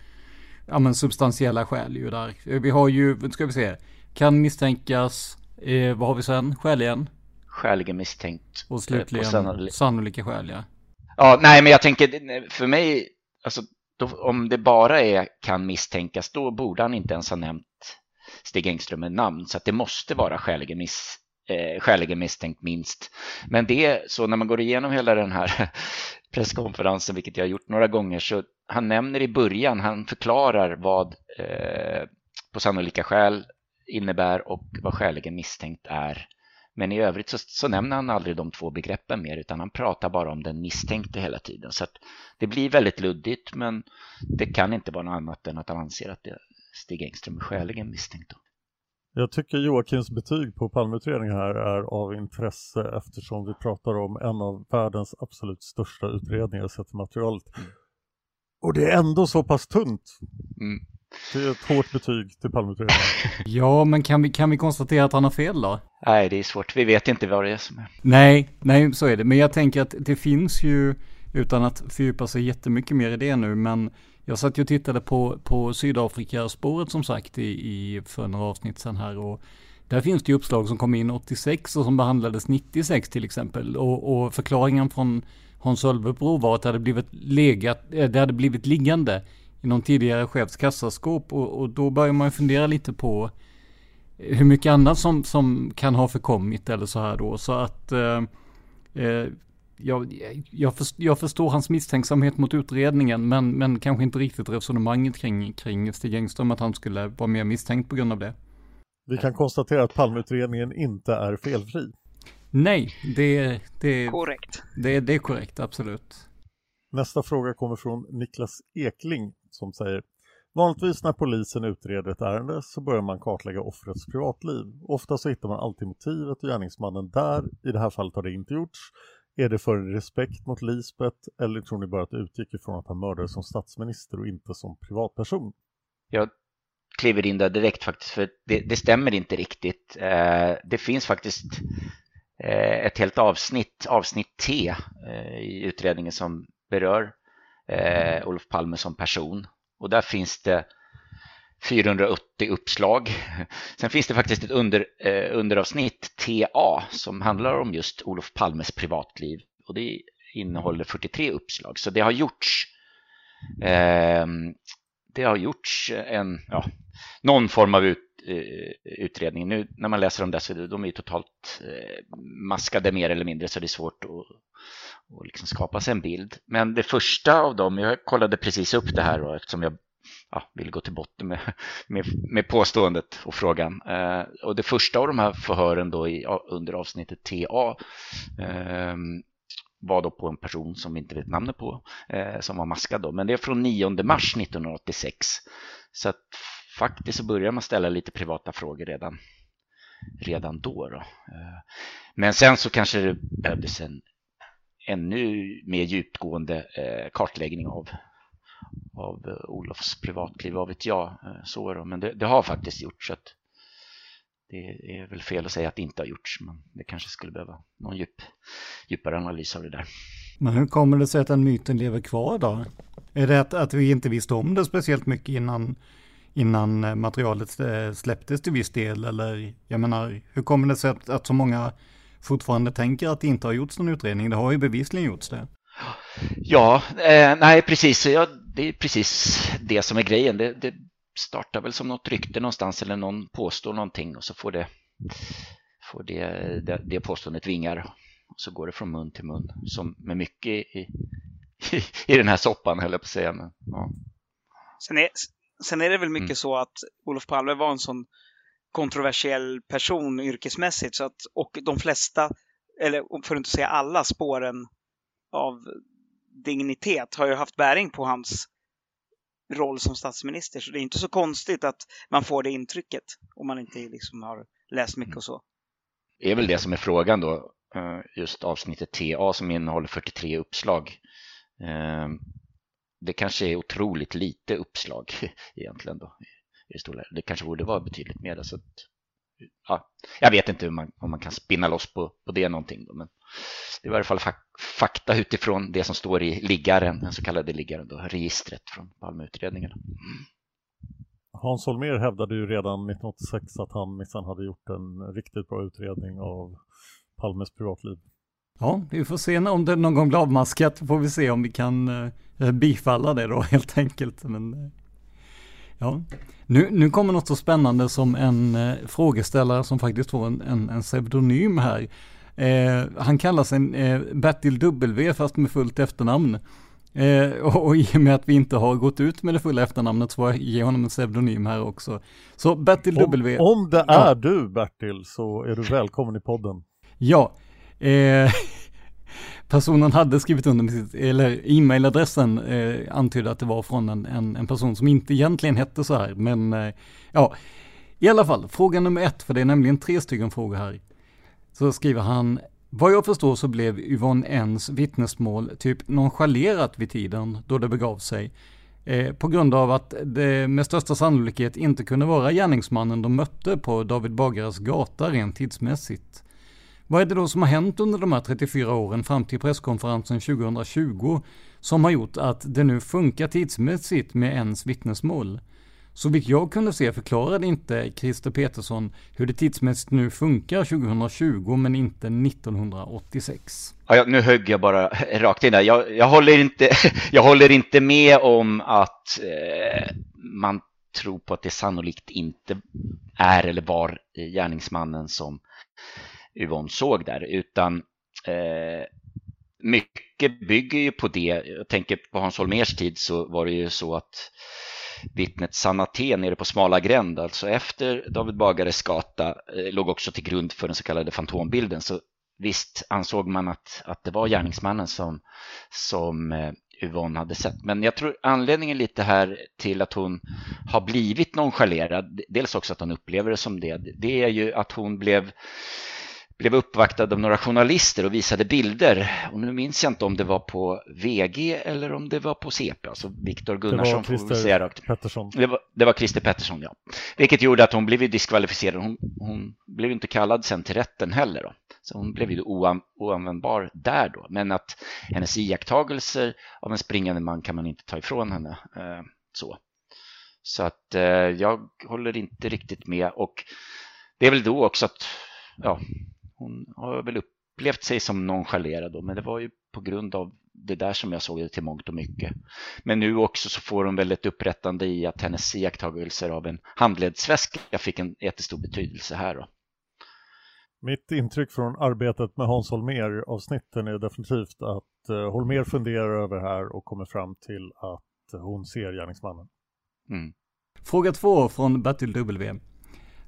ja men substantiella skäl ju där. Vi har ju, ska vi se, kan misstänkas, eh, vad har vi sen, skäligen? Skäligen misstänkt. Och slutligen sannolik sannolika skäl, ja. Ja, nej men jag tänker, för mig, alltså då, om det bara är kan misstänkas, då borde han inte ens ha nämnt Stig Engström med namn. Så att det måste vara skäligen, miss, eh, skäligen misstänkt minst. Men det är så när man går igenom hela den här presskonferensen, vilket jag har gjort några gånger, så han nämner i början, han förklarar vad eh, på sannolika skäl innebär och vad skäligen misstänkt är. Men i övrigt så, så, nämner han aldrig de två begreppen mer utan han pratar bara om den misstänkte hela tiden. Så det blir väldigt luddigt men det kan inte vara något annat än att han anser att det, Stig Engström är skäligen misstänkt. Då. Jag tycker Joakims betyg på Palmeutredningen här är av intresse eftersom vi pratar om en av världens absolut största utredningar sett till materialet. Mm. Och det är ändå så pass tunt. Mm. Det är ett hårt betyg till Palmeutredningen. ja, men kan vi, kan vi konstatera att han har fel då? Nej, det är svårt. Vi vet inte vad det är som är. Nej, nej, så är det. Men jag tänker att det finns ju, utan att fördjupa sig jättemycket mer i det nu, men jag satt ju och tittade på, på Sydafrikaspåret som sagt i, i, för några avsnitt sedan här och där finns det ju uppslag som kom in 86 och som behandlades 96 till exempel. Och, och förklaringen från Hans Ölvebro var att det hade blivit, legat, eh, det hade blivit liggande i någon tidigare chefs kassaskåp och, och då börjar man fundera lite på hur mycket annat som, som kan ha förkommit eller så här då. Så att eh, eh jag, jag, jag, förstår hans misstänksamhet mot utredningen men, men kanske inte riktigt resonemanget kring, kring Stig Engström att han skulle vara mer misstänkt på grund av det. Vi kan konstatera att Palmeutredningen inte är felfri. Nej, det, det, korrekt. Det, det är korrekt, absolut. Nästa fråga kommer från Niklas Ekling som säger Vanligtvis när polisen utreder ett ärende så börjar man kartlägga offrets privatliv. Ofta så hittar man alltid motivet och gärningsmannen där. I det här fallet har det inte gjorts. Är det för respekt mot Lisbeth eller tror ni bara att det utgick ifrån att han mördades som statsminister och inte som privatperson? Jag kliver in där direkt faktiskt, för det, det stämmer inte riktigt. Eh, det finns faktiskt eh, ett helt avsnitt, avsnitt T eh, i utredningen som berör eh, Olof Palme som person. Och där finns det 480 uppslag. Sen finns det faktiskt ett under, eh, underavsnitt, TA, som handlar om just Olof Palmes privatliv. Och det innehåller 43 uppslag. Så det har gjorts eh, det har gjorts en, ja, någon form av ut, eh, utredning. Nu när man läser om det så är de är totalt eh, maskade mer eller mindre så det är svårt att och liksom skapa sig en bild. Men det första av dem, jag kollade precis upp det här då, eftersom jag ja, vill gå till botten med, med, med påståendet och frågan. Eh, och det första av de här förhören då i, under avsnittet TA eh, var då på en person som vi inte vet namnet på, eh, som var maskad då. Men det är från 9 mars 1986. Så att faktiskt så börjar man ställa lite privata frågor redan, redan då. då. Eh, men sen så kanske det behövdes en ännu mer djupgående eh, kartläggning av, av eh, Olofs privatliv, vad vet jag. Eh, så då. Men det, det, har faktiskt gjorts. Så det är väl fel att säga att det inte har gjorts, men det kanske skulle behöva någon djup, djupare analys av det där. Men hur kommer det sig att den myten lever kvar då? Är det att, att vi inte visste om det speciellt mycket innan, innan materialet eh, släpptes till viss del? Eller jag menar, hur kommer det sig att, att så många fortfarande tänker att det inte har gjorts någon utredning? Det har ju bevisligen gjorts det. Ja, eh, nej precis. Ja, det är precis det som är grejen. Det, det startar väl som något rykte någonstans eller någon påstår någonting och så får det, får det, det, det påståendet vingar. Och så går det från mun till mun som med mycket i, i, i den här soppan höll jag på att säga. Men, ja. sen, är, sen är det väl mycket mm. så att Olof Palme var en sån kontroversiell person yrkesmässigt så att, och de flesta, eller för att inte säga alla spåren av dignitet har ju haft bäring på hans roll som statsminister. Så det är inte så konstigt att man får det intrycket om man inte liksom har läst mycket och så. Det är väl det som är frågan då, eh, just avsnittet TA som innehåller 43 uppslag. Eh, det kanske är otroligt lite uppslag egentligen då. Det kanske borde vara betydligt mer. Så att, ja, jag vet inte man, om man kan spinna loss på, på det någonting. Då, men det är i varje fall fakta utifrån det som står i liggaren, den så kallade liggaren, då, registret från Palmeutredningen. Hans Holmér hävdade ju redan 1986 att han minsann hade gjort en riktigt bra utredning av Palmes privatliv. Ja, vi får se om det någon gång blir avmaskat, får vi se om vi kan eh, bifalla det då helt enkelt. Men, eh, ja. nu, nu kommer något så spännande som en eh, frågeställare som faktiskt får en, en, en pseudonym här. Eh, han kallar sig eh, Bertil W fast med fullt efternamn. Eh, och, och i och med att vi inte har gått ut med det fulla efternamnet så får jag ge honom en pseudonym här också. Så Bertil om, W. Om det är ja. du Bertil så är du välkommen i podden. Ja. Personen hade skrivit under med sitt, eller e-mailadressen eh, antydde att det var från en, en, en, person som inte egentligen hette så här. Men eh, ja, i alla fall, fråga nummer ett, för det är nämligen tre stycken frågor här så skriver han vad jag förstår så blev Yvonne N's vittnesmål typ nonchalerat vid tiden då det begav sig. Eh, på grund av att det med största sannolikhet inte kunde vara gärningsmannen de mötte på David Bagares gata rent tidsmässigt. Vad är det då som har hänt under de här 34 åren fram till presskonferensen 2020 som har gjort att det nu funkar tidsmässigt med ens vittnesmål? Så vitt jag kunde se förklarade inte Christer Petersson hur det tidsmässigt nu funkar 2020 men inte 1986. Ja, nu högg jag bara rakt in där. Jag, jag, håller, inte, jag håller inte med om att eh, man tror på att det sannolikt inte är eller var gärningsmannen som Yvonne såg där, utan eh, mycket bygger ju på det. Jag tänker på Hans Holmers tid så var det ju så att vittnet Sanaté nere på Smala gränd, alltså efter David Bagares gata, eh, låg också till grund för den så kallade fantombilden. Så visst ansåg man att, att det var gärningsmannen som, som eh, Yvonne hade sett. Men jag tror anledningen lite här till att hon har blivit nonchalerad, dels också att hon upplever det som det, det är ju att hon blev blev uppvaktad av några journalister och visade bilder. Och nu minns jag inte om det var på VG eller om det var på CP, alltså Viktor Gunnarsson. Det var Christer Pettersson. Det var, det var Christer Pettersson, ja. Vilket gjorde att hon blev diskvalificerad. Hon, hon blev inte kallad sen till rätten heller. Då. Så hon blev ju oan, oanvändbar där då. Men att hennes iakttagelser av en springande man kan man inte ta ifrån henne. Eh, så. så att eh, jag håller inte riktigt med. Och det är väl då också att ja, hon har väl upplevt sig som nonchalerad då, men det var ju på grund av det där som jag såg det till mångt och mycket. Men nu också så får hon väl ett upprättande i att hennes iakttagelser av en handledsväska fick en jättestor betydelse här då. Mitt intryck från arbetet med Hans Holmér avsnitten är definitivt att uh, Holmér funderar över det här och kommer fram till att hon ser gärningsmannen. Mm. Fråga två från Bertil W.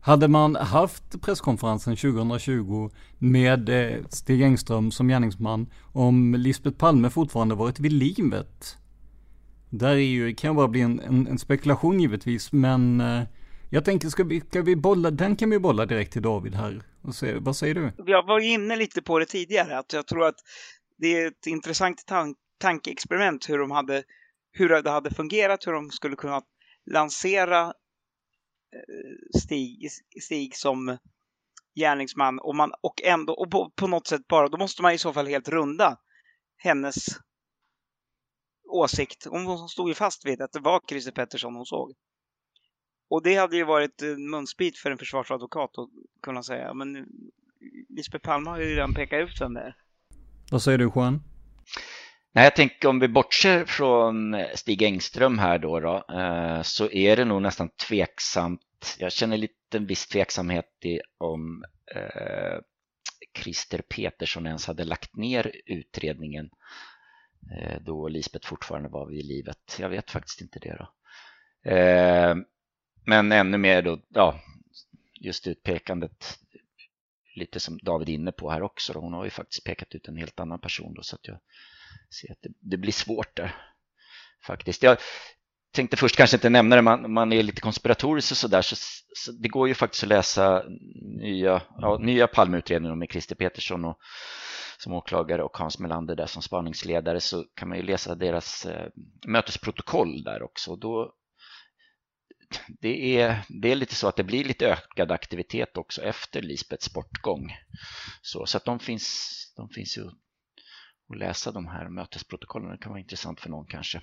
Hade man haft presskonferensen 2020 med eh, Stig Engström som gärningsman om Lisbeth Palme fortfarande varit vid livet? Där är ju, kan bara bli en, en, en spekulation givetvis, men eh, jag tänker, ska vi, ska vi bolla, den kan vi bolla direkt till David här. Och se, vad säger du? Jag var inne lite på det tidigare, att jag tror att det är ett intressant tan tankeexperiment hur de hade, hur det hade fungerat, hur de skulle kunna lansera Eh, stig, Stig som gärningsman och, man, och ändå och på, på, något sätt bara, då måste man i så fall helt runda hennes åsikt. Hon stod ju fast vid att det var Christer Pettersson hon såg. Och det hade ju varit en munsbit för en försvarsadvokat att kunna säga, men Lisbeth Palme har ju redan pekat ut vem det är. Vad säger du Juan? Nej, jag tänker om vi bortser från Stig Engström här då, då eh, så är det nog nästan tveksamt. Jag känner lite en viss tveksamhet i om eh, Christer Petersson ens hade lagt ner utredningen eh, då Lisbeth fortfarande var vid livet. Jag vet faktiskt inte det då. Eh, men ännu mer då, ja, just utpekandet lite som David är inne på här också. Då. Hon har ju faktiskt pekat ut en helt annan person då så att jag se att det, det blir svårt där faktiskt. Jag tänkte först kanske inte nämna det, man, man är lite konspiratorisk och sådär så, så det går ju faktiskt att läsa nya, ja, nya Palmeutredningar med Christer Petersson och, som åklagare och Hans Melander där som spaningsledare så kan man ju läsa deras eh, mötesprotokoll där också. Då, det, är, det är lite så att det blir lite ökad aktivitet också efter Lisbeths bortgång. Så, så att de finns, de finns ju och läsa de här mötesprotokollen. Det kan vara intressant för någon kanske.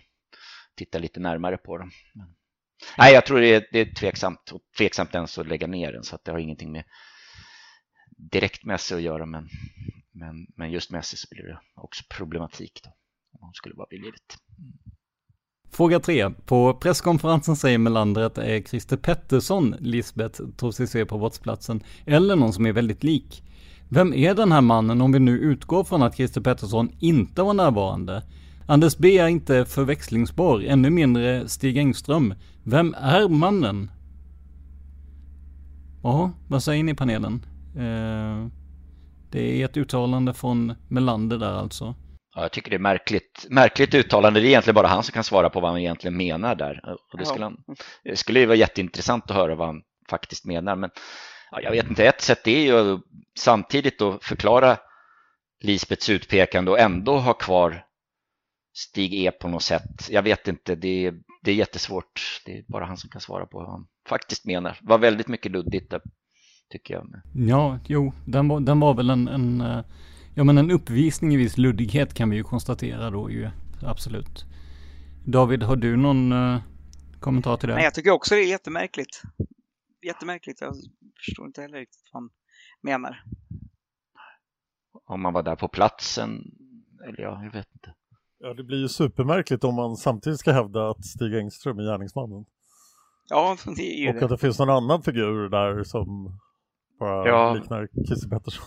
Titta lite närmare på dem. Men... Nej, jag tror det är, det är tveksamt och tveksamt ens att lägga ner den så att det har ingenting med direkt Messi att göra men, men, men just Messi så blir det också problematik då om man skulle vara vid livet. Fråga tre. På presskonferensen säger Melander att det är eh, Christer Pettersson Lisbeth tror sig se på brottsplatsen eller någon som är väldigt lik. Vem är den här mannen om vi nu utgår från att Christer Pettersson inte var närvarande? Anders B är inte förväxlingsbar, ännu mindre Stig Engström. Vem är mannen? Ja, vad säger ni i panelen? Eh, det är ett uttalande från Melander där alltså. Ja, jag tycker det är märkligt, märkligt uttalande. Det är egentligen bara han som kan svara på vad han egentligen menar där. Och det, skulle han, det skulle ju vara jätteintressant att höra vad han faktiskt menar. Men ja, jag vet inte, ett sätt är ju samtidigt att förklara Lisbets utpekande och ändå ha kvar Stig E på något sätt. Jag vet inte, det är, det är jättesvårt. Det är bara han som kan svara på vad han faktiskt menar. Det var väldigt mycket luddigt där, tycker jag. Ja, jo, den var, den var väl en, en, eh, ja, men en uppvisning i viss luddighet kan vi ju konstatera då ju. Absolut. David, har du någon uh, kommentar till det? Nej, jag tycker också det är jättemärkligt jättemärkligt. Jag förstår inte heller riktigt vad han menar. Om man var där på platsen, eller ja, jag vet inte. Ja, det blir ju supermärkligt om man samtidigt ska hävda att Stig Engström är gärningsmannen. Ja, det är ju Och det. att det finns någon annan figur där som bara ja. liknar Christer Pettersson.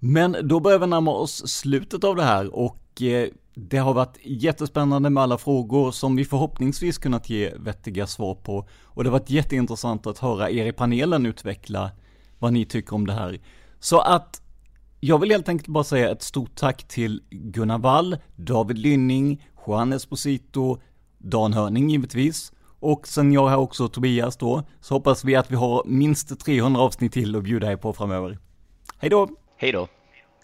Men då börjar vi närma oss slutet av det här och eh, det har varit jättespännande med alla frågor som vi förhoppningsvis kunnat ge vettiga svar på. Och det har varit jätteintressant att höra er i panelen utveckla vad ni tycker om det här. Så att jag vill helt enkelt bara säga ett stort tack till Gunnar Wall, David Lynning, Juan Esposito, Dan Hörning givetvis. Och sen jag här också, Tobias då, så hoppas vi att vi har minst 300 avsnitt till att bjuda er på framöver. Hej då! Hej då!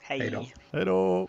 Hej då! Hej då!